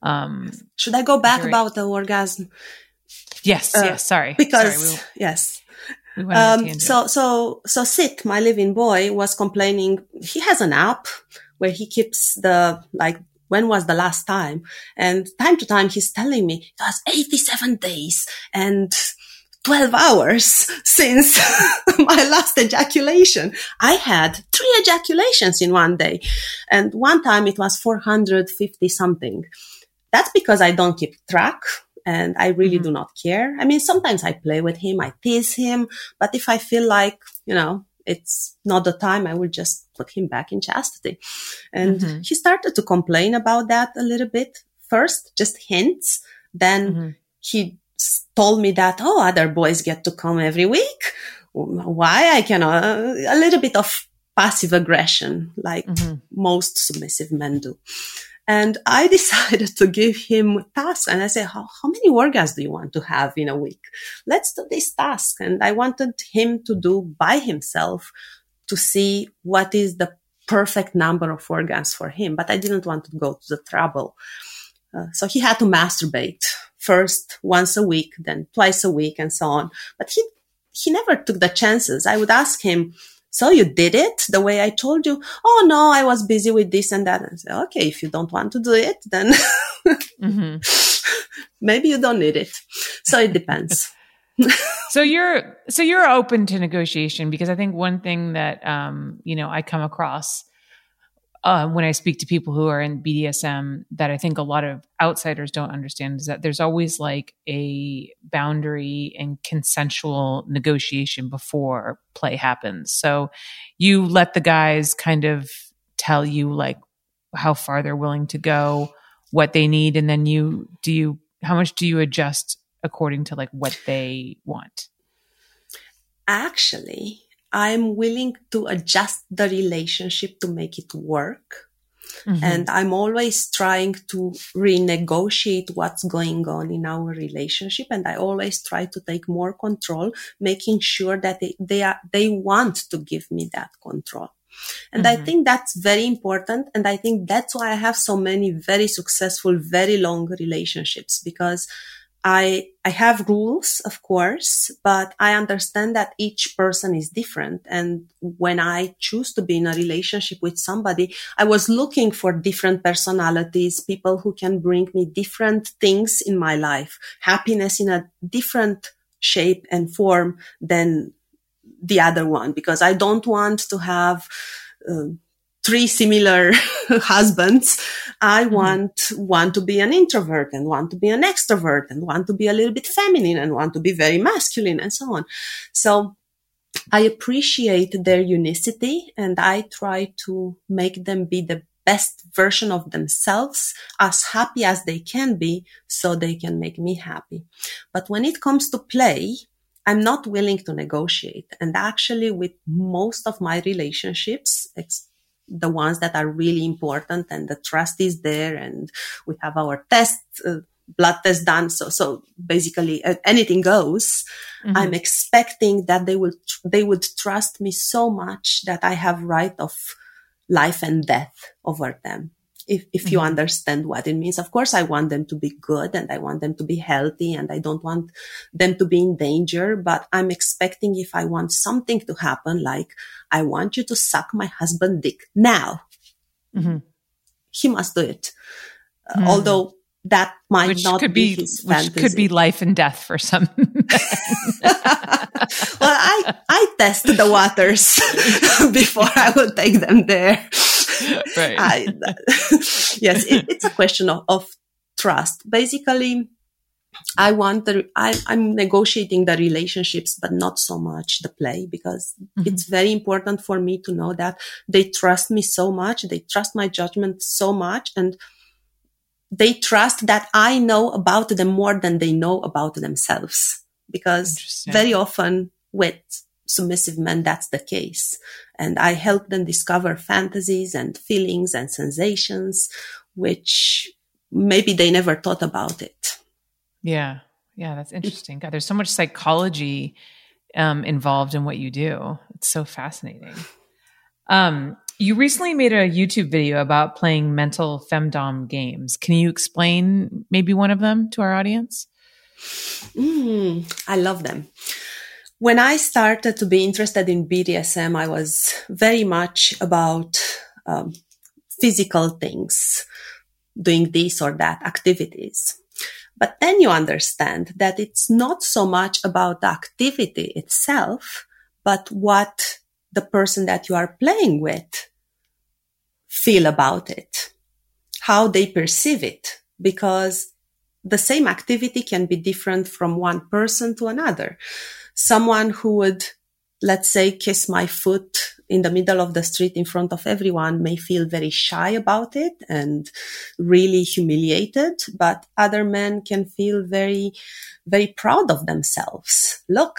Um, Should I go back about the orgasm? Yes. Uh, yes. Sorry. Because sorry, we, yes. We um, so so so Sid, my living boy, was complaining. He has an app where he keeps the like when was the last time? And time to time, he's telling me it was 87 days and 12 hours since my last ejaculation. I had three ejaculations in one day. And one time it was 450 something. That's because I don't keep track and I really mm-hmm. do not care. I mean, sometimes I play with him, I tease him, but if I feel like, you know, it's not the time, I will just put him back in chastity. And mm-hmm. he started to complain about that a little bit first, just hints. Then mm-hmm. he told me that, oh, other boys get to come every week. Why I cannot, a little bit of passive aggression, like mm-hmm. most submissive men do. And I decided to give him tasks. And I said, how, how many orgasms do you want to have in a week? Let's do this task. And I wanted him to do by himself to see what is the perfect number of orgasms for him. But I didn't want to go to the trouble. Uh, so he had to masturbate first once a week, then twice a week and so on. But he, he never took the chances. I would ask him, so you did it the way I told you. Oh no, I was busy with this and that. And I say, okay, if you don't want to do it, then mm-hmm. maybe you don't need it. So it depends. so you're so you're open to negotiation because I think one thing that um, you know I come across uh, when I speak to people who are in BDSM that I think a lot of outsiders don't understand is that there's always like a boundary and consensual negotiation before play happens. So you let the guys kind of tell you like how far they're willing to go, what they need, and then you do you how much do you adjust according to like what they want? Actually, I'm willing to adjust the relationship to make it work. Mm-hmm. And I'm always trying to renegotiate what's going on in our relationship. And I always try to take more control, making sure that they, they are, they want to give me that control. And mm-hmm. I think that's very important. And I think that's why I have so many very successful, very long relationships because I, I have rules, of course, but I understand that each person is different. And when I choose to be in a relationship with somebody, I was looking for different personalities, people who can bring me different things in my life, happiness in a different shape and form than the other one, because I don't want to have, uh, three similar husbands. I mm-hmm. want one to be an introvert and one to be an extrovert and one to be a little bit feminine and one to be very masculine and so on. So I appreciate their unicity and I try to make them be the best version of themselves, as happy as they can be, so they can make me happy. But when it comes to play, I'm not willing to negotiate. And actually, with most of my relationships, the ones that are really important and the trust is there and we have our test uh, blood test done. So so basically uh, anything goes. Mm-hmm. i'm expecting that they will tr- they would trust me so much that i have right of life and death over them if, if mm-hmm. you understand what it means. Of course, I want them to be good and I want them to be healthy and I don't want them to be in danger, but I'm expecting if I want something to happen, like I want you to suck my husband dick now. Mm-hmm. He must do it. Uh, mm. Although that might which not could be, be his which could be life and death for some. well, I I test the waters before I would take them there. Right. I, yes, it, it's a question of, of trust. Basically, I want the, I, am negotiating the relationships, but not so much the play because mm-hmm. it's very important for me to know that they trust me so much. They trust my judgment so much and they trust that I know about them more than they know about themselves because very often with submissive men, that's the case. And I help them discover fantasies and feelings and sensations, which maybe they never thought about it. Yeah. Yeah. That's interesting. God, there's so much psychology um, involved in what you do. It's so fascinating. Um, you recently made a YouTube video about playing mental femdom games. Can you explain maybe one of them to our audience? Mm, I love them. When I started to be interested in BDSM, I was very much about um, physical things, doing this or that activities. But then you understand that it's not so much about the activity itself, but what the person that you are playing with feel about it, how they perceive it, because the same activity can be different from one person to another someone who would, let's say, kiss my foot in the middle of the street in front of everyone may feel very shy about it and really humiliated, but other men can feel very, very proud of themselves. Look,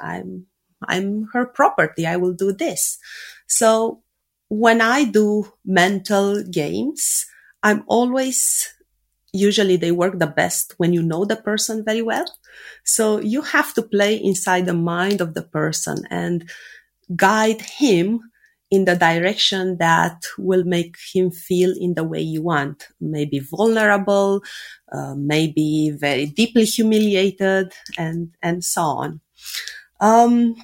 I'm, I'm her property. I will do this. So when I do mental games, I'm always usually they work the best when you know the person very well. So you have to play inside the mind of the person and guide him in the direction that will make him feel in the way you want. Maybe vulnerable, uh, maybe very deeply humiliated and, and so on. Um,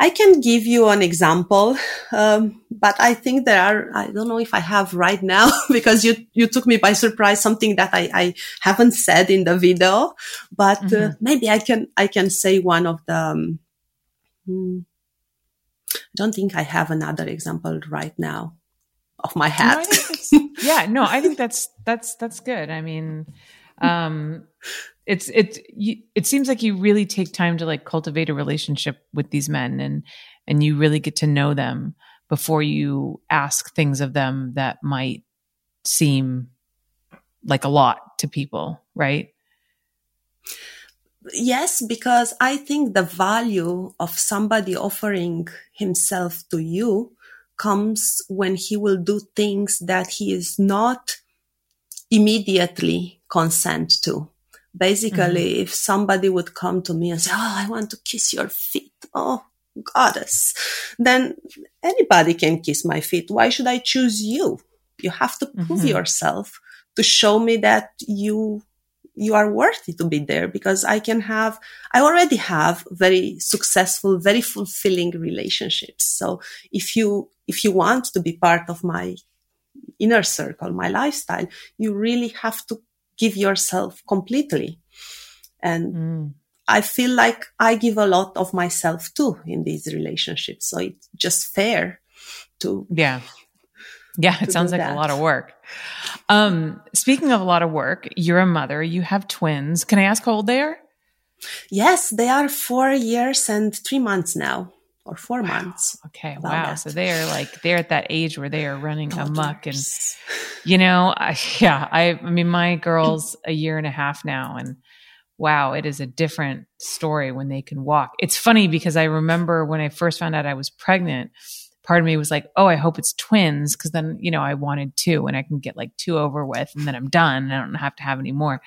I can give you an example, um, but I think there are, I don't know if I have right now because you, you took me by surprise, something that I, I haven't said in the video, but uh, mm-hmm. uh, maybe I can, I can say one of the, um, hmm, I don't think I have another example right now of my hat. No, yeah, no, I think that's, that's, that's good. I mean, um, it's it you, it seems like you really take time to like cultivate a relationship with these men and and you really get to know them before you ask things of them that might seem like a lot to people right? Yes because i think the value of somebody offering himself to you comes when he will do things that he is not immediately consent to Basically, mm-hmm. if somebody would come to me and say, Oh, I want to kiss your feet. Oh, goddess. Then anybody can kiss my feet. Why should I choose you? You have to prove mm-hmm. yourself to show me that you you are worthy to be there because I can have, I already have very successful, very fulfilling relationships. So if you, if you want to be part of my inner circle, my lifestyle, you really have to give yourself completely. And mm. I feel like I give a lot of myself too in these relationships. So it's just fair to. Yeah. Yeah. It sounds like that. a lot of work. Um, speaking of a lot of work, you're a mother, you have twins. Can I ask how old they are? Yes, they are four years and three months now or four wow. months. Okay. Wow. That. So they are like, they're at that age where they are running Toddlers. amok. And, you know, I, yeah, I, I mean, my girl's a year and a half now. And wow, it is a different story when they can walk. It's funny because I remember when I first found out I was pregnant, part of me was like, oh, I hope it's twins. Cause then, you know, I wanted two and I can get like two over with and then I'm done and I don't have to have any more.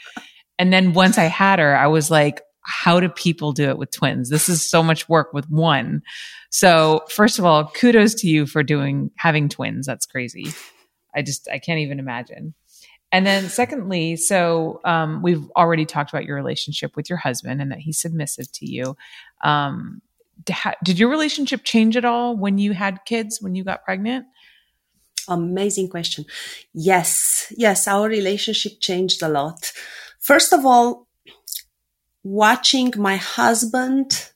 And then once I had her, I was like, how do people do it with twins? This is so much work with one. So first of all, kudos to you for doing, having twins. That's crazy. I just I can't even imagine. And then secondly, so um, we've already talked about your relationship with your husband and that he's submissive to you. Um, did your relationship change at all when you had kids when you got pregnant? Amazing question. Yes, yes, our relationship changed a lot. First of all, watching my husband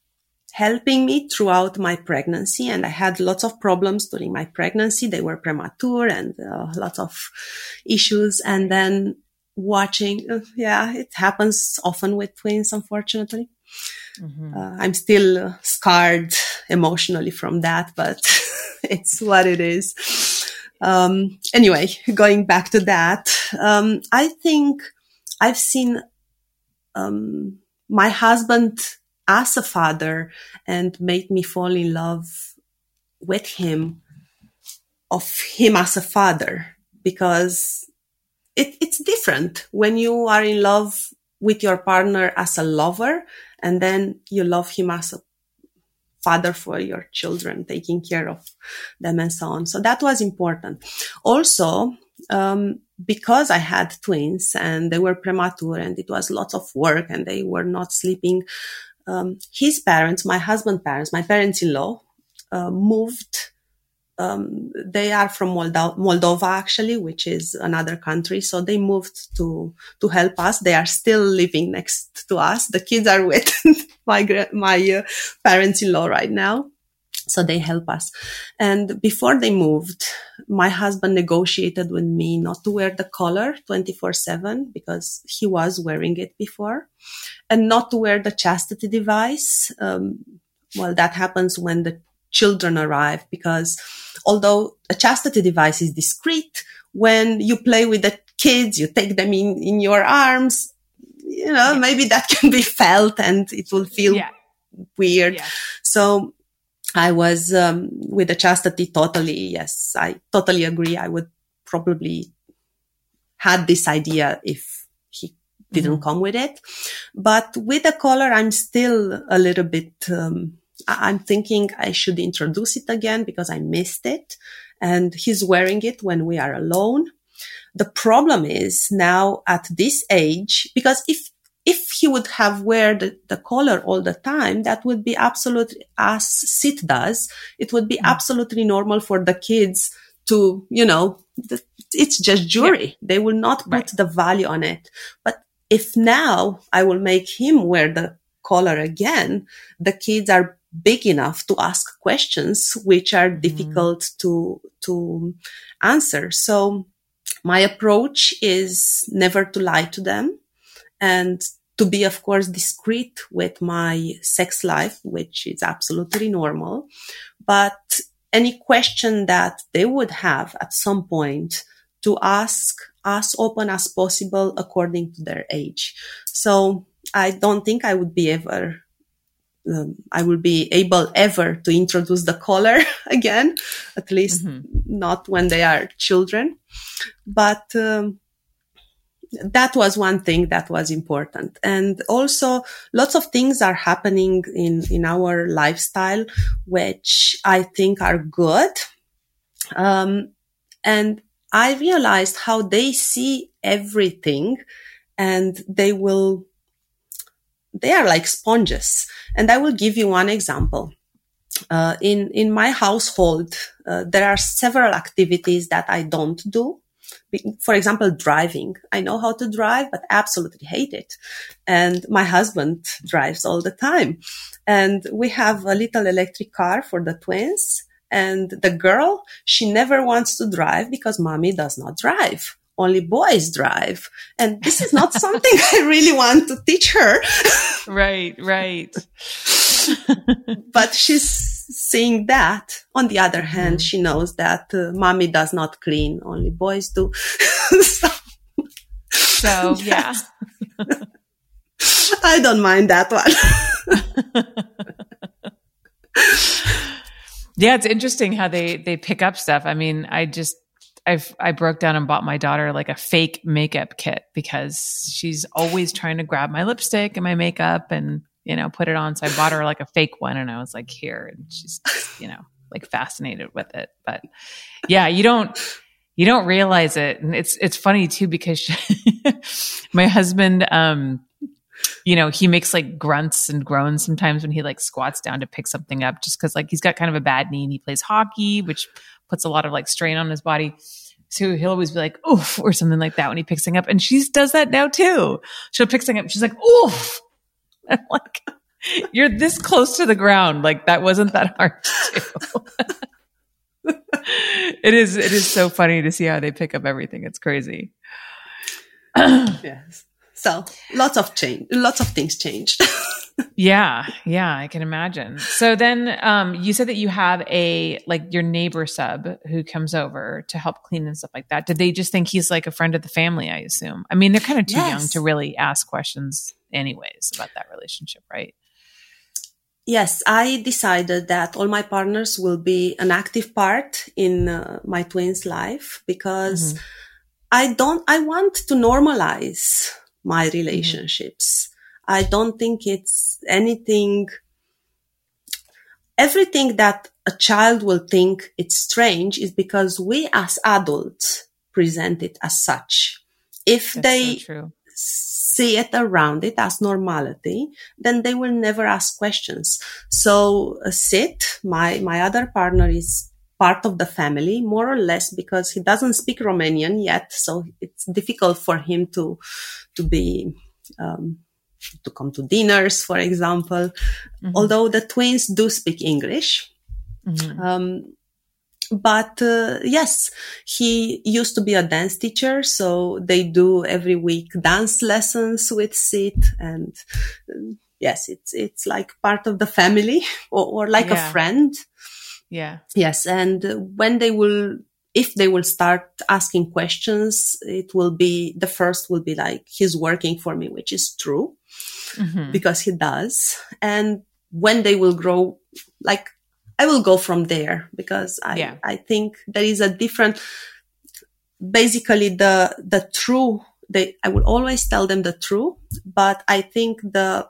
helping me throughout my pregnancy. And I had lots of problems during my pregnancy. They were premature and uh, lots of issues. And then watching, uh, yeah, it happens often with twins, unfortunately. Mm-hmm. Uh, I'm still uh, scarred emotionally from that, but it's what it is. Um, anyway, going back to that, um, I think I've seen um, my husband as a father and made me fall in love with him of him as a father because it, it's different when you are in love with your partner as a lover and then you love him as a father for your children, taking care of them and so on. So that was important. Also, um, because I had twins and they were premature and it was lots of work and they were not sleeping um, his parents, my husband's parents, my parents-in-law, uh, moved. Um, they are from Moldo- Moldova, actually, which is another country. So they moved to to help us. They are still living next to us. The kids are with my my uh, parents-in-law right now. So they help us. And before they moved, my husband negotiated with me not to wear the collar 24 seven because he was wearing it before and not to wear the chastity device. Um, well, that happens when the children arrive because although a chastity device is discreet, when you play with the kids, you take them in, in your arms, you know, yeah. maybe that can be felt and it will feel yeah. weird. Yeah. So I was um, with the chastity totally. Yes, I totally agree. I would probably had this idea if he didn't mm-hmm. come with it, but with the collar, I'm still a little bit. Um, I'm thinking I should introduce it again because I missed it, and he's wearing it when we are alone. The problem is now at this age, because if if he would have wear the, the collar all the time, that would be absolutely as Sid does. It would be mm. absolutely normal for the kids to, you know, the, it's just jewelry. Yeah. They will not put right. the value on it. But if now I will make him wear the collar again, the kids are big enough to ask questions which are mm. difficult to to answer. So my approach is never to lie to them and to be, of course, discreet with my sex life, which is absolutely normal. But any question that they would have at some point to ask as open as possible according to their age. So I don't think I would be ever um, I will be able ever to introduce the collar again, at least mm-hmm. not when they are children. But um, that was one thing that was important. And also lots of things are happening in, in our lifestyle, which I think are good. Um, and I realized how they see everything and they will, they are like sponges. And I will give you one example. Uh, in, in my household, uh, there are several activities that I don't do for example, driving. I know how to drive, but absolutely hate it. And my husband drives all the time. And we have a little electric car for the twins. And the girl, she never wants to drive because mommy does not drive. Only boys drive. And this is not something I really want to teach her. right, right. but she's seeing that. On the other hand, mm-hmm. she knows that uh, mommy does not clean, only boys do. so, so yeah. I don't mind that one. yeah, it's interesting how they they pick up stuff. I mean, I just I've I broke down and bought my daughter like a fake makeup kit because she's always trying to grab my lipstick and my makeup and you know, put it on. So I bought her like a fake one and I was like, here. And she's, just, you know, like fascinated with it. But yeah, you don't, you don't realize it. And it's, it's funny too, because she, my husband, um, you know, he makes like grunts and groans sometimes when he like squats down to pick something up just because like he's got kind of a bad knee and he plays hockey, which puts a lot of like strain on his body. So he'll always be like, oof, or something like that when he picks something up. And she does that now too. She'll pick something up. She's like, oof. I'm like, you're this close to the ground. Like that wasn't that hard to do. it is, it is so funny to see how they pick up everything. It's crazy. yes. So lots of change, lots of things changed. yeah, yeah, I can imagine. So then, um, you said that you have a like your neighbor sub who comes over to help clean and stuff like that. Did they just think he's like a friend of the family? I assume. I mean, they're kind of too yes. young to really ask questions, anyways, about that relationship, right? Yes, I decided that all my partners will be an active part in uh, my twins' life because mm-hmm. I don't. I want to normalize my mm-hmm. relationships. Mm-hmm. I don't think it's anything, everything that a child will think it's strange is because we as adults present it as such. If That's they so see it around it as normality, then they will never ask questions. So uh, Sid, my, my other partner is part of the family, more or less, because he doesn't speak Romanian yet. So it's difficult for him to, to be, um, to come to dinners, for example. Mm-hmm. Although the twins do speak English. Mm-hmm. Um, but uh, yes, he used to be a dance teacher, so they do every week dance lessons with Sid, and uh, yes, it's it's like part of the family or, or like yeah. a friend. Yeah. Yes. And when they will, if they will start asking questions, it will be, the first will be like, he's working for me, which is true mm-hmm. because he does. And when they will grow, like, I will go from there because I, yeah. I think there is a different, basically the, the true, they, I will always tell them the truth, but I think the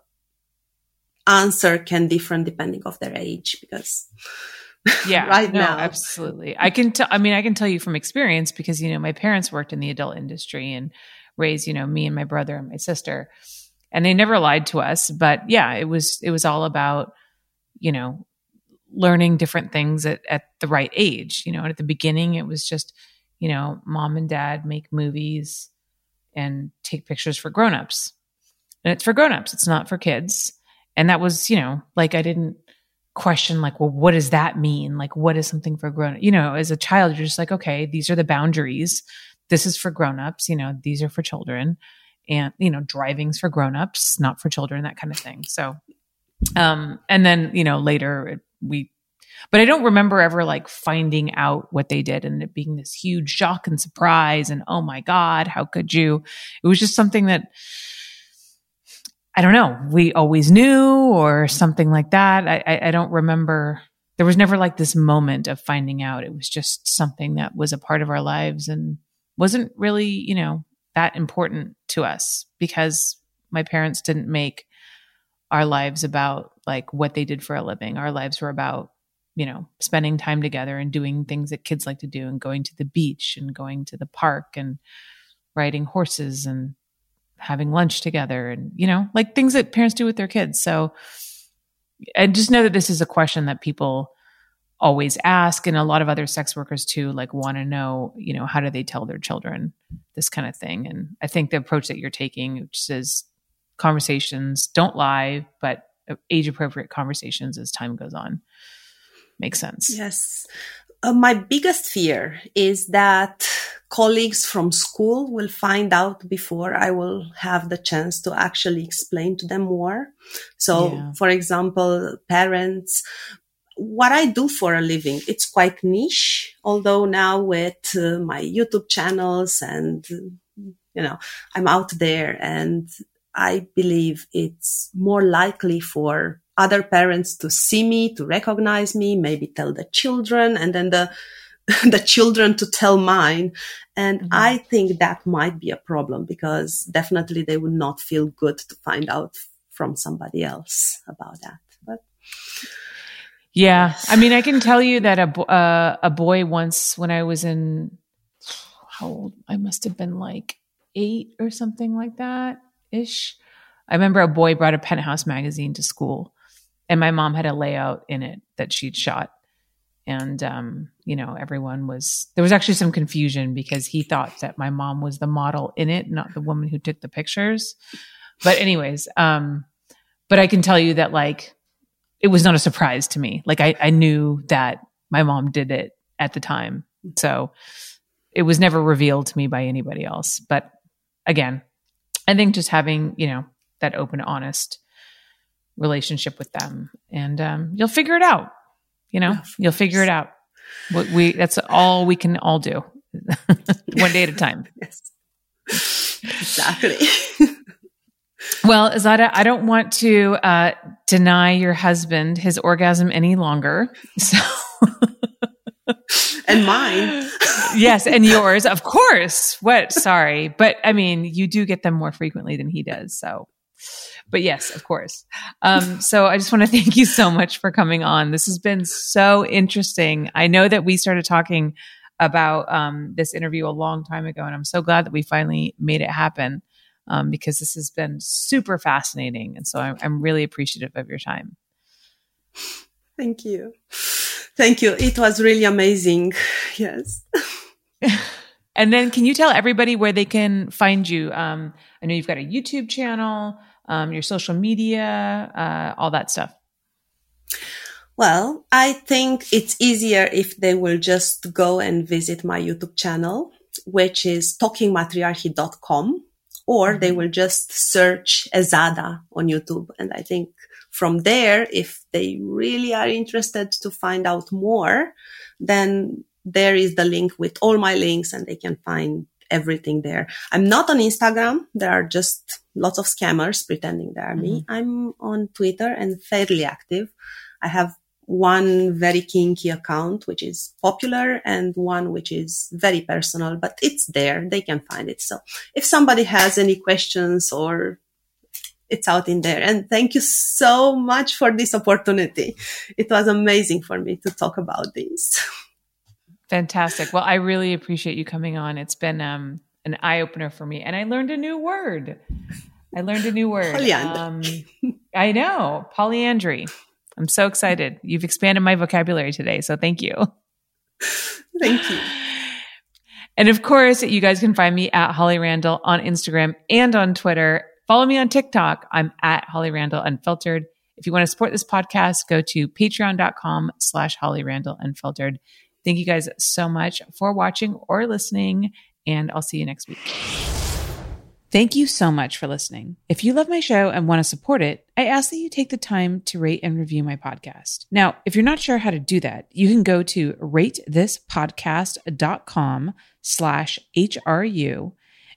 answer can differ depending of their age because yeah. right no, now. absolutely. I can tell i mean i can tell you from experience because you know my parents worked in the adult industry and raised you know me and my brother and my sister and they never lied to us but yeah it was it was all about you know learning different things at, at the right age you know and at the beginning it was just you know mom and dad make movies and take pictures for grown-ups. And it's for grown-ups it's not for kids. And that was you know like i didn't question like well what does that mean? Like what is something for grown you know as a child you're just like okay these are the boundaries. This is for grown-ups you know these are for children. And you know driving's for grown-ups not for children that kind of thing. So um and then you know later we but i don't remember ever like finding out what they did and it being this huge shock and surprise and oh my god how could you it was just something that I don't know, we always knew or something like that. I, I, I, don't remember. There was never like this moment of finding out. It was just something that was a part of our lives and wasn't really, you know, that important to us because my parents didn't make our lives about like what they did for a living. Our lives were about, you know, spending time together and doing things that kids like to do and going to the beach and going to the park and riding horses and having lunch together and, you know, like things that parents do with their kids. So I just know that this is a question that people always ask and a lot of other sex workers too like want to know you know how do they tell their children this kind of thing and i think the approach that you're taking which says conversations don't lie but age appropriate conversations as time goes on makes sense yes uh, my biggest fear is that colleagues from school will find out before I will have the chance to actually explain to them more. So, yeah. for example, parents, what I do for a living, it's quite niche, although now with uh, my YouTube channels and, you know, I'm out there and I believe it's more likely for other parents to see me, to recognize me, maybe tell the children and then the, the children to tell mine. And mm-hmm. I think that might be a problem because definitely they would not feel good to find out from somebody else about that. But yeah, I mean, I can tell you that a uh, a boy once when I was in how old I must have been like eight or something like that ish. I remember a boy brought a penthouse magazine to school and my mom had a layout in it that she'd shot. And, um, you know, everyone was, there was actually some confusion because he thought that my mom was the model in it, not the woman who took the pictures. But, anyways, um, but I can tell you that like it was not a surprise to me. Like I, I knew that my mom did it at the time. So it was never revealed to me by anybody else. But again, I think just having, you know, that open, honest relationship with them and um, you'll figure it out. You know, you'll figure it out. What we, that's all we can all do one day at a time. Yes. Exactly. Well, Zada, I don't want to uh, deny your husband his orgasm any longer. So, and mine. yes, and yours, of course. What? Sorry, but I mean, you do get them more frequently than he does. So, but yes, of course. Um, so I just want to thank you so much for coming on. This has been so interesting. I know that we started talking about um, this interview a long time ago, and I'm so glad that we finally made it happen um, because this has been super fascinating. And so I'm, I'm really appreciative of your time. Thank you. Thank you. It was really amazing. Yes. and then can you tell everybody where they can find you? Um, I know you've got a YouTube channel, um, your social media, uh, all that stuff. Well, I think it's easier if they will just go and visit my YouTube channel, which is talkingmatriarchy.com or they mm-hmm. will just search Ezada on YouTube. And I think from there, if they really are interested to find out more, then there is the link with all my links and they can find everything there. I'm not on Instagram. There are just lots of scammers pretending they are mm-hmm. me. I'm on Twitter and fairly active. I have one very kinky account, which is popular and one which is very personal, but it's there. They can find it. So if somebody has any questions or it's out in there. And thank you so much for this opportunity. It was amazing for me to talk about this. Fantastic. Well, I really appreciate you coming on. It's been um, an eye opener for me, and I learned a new word. I learned a new word. Um, I know polyandry. I'm so excited. You've expanded my vocabulary today. So thank you. Thank you. And of course, you guys can find me at Holly Randall on Instagram and on Twitter. Follow me on TikTok. I'm at Holly Randall Unfiltered. If you want to support this podcast, go to patreon.com slash Holly Randall Unfiltered. Thank you guys so much for watching or listening, and I'll see you next week. Thank you so much for listening. If you love my show and want to support it, I ask that you take the time to rate and review my podcast. Now, if you're not sure how to do that, you can go to ratethispodcast.com slash HRU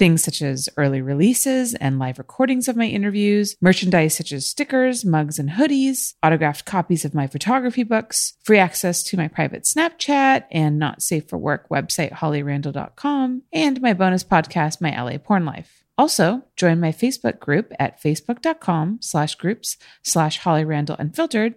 Things such as early releases and live recordings of my interviews, merchandise such as stickers, mugs, and hoodies, autographed copies of my photography books, free access to my private Snapchat and not safe for work website, hollyrandall.com, and my bonus podcast, My LA Porn Life. Also, join my Facebook group at facebook.com slash groups slash Holly Randall Unfiltered,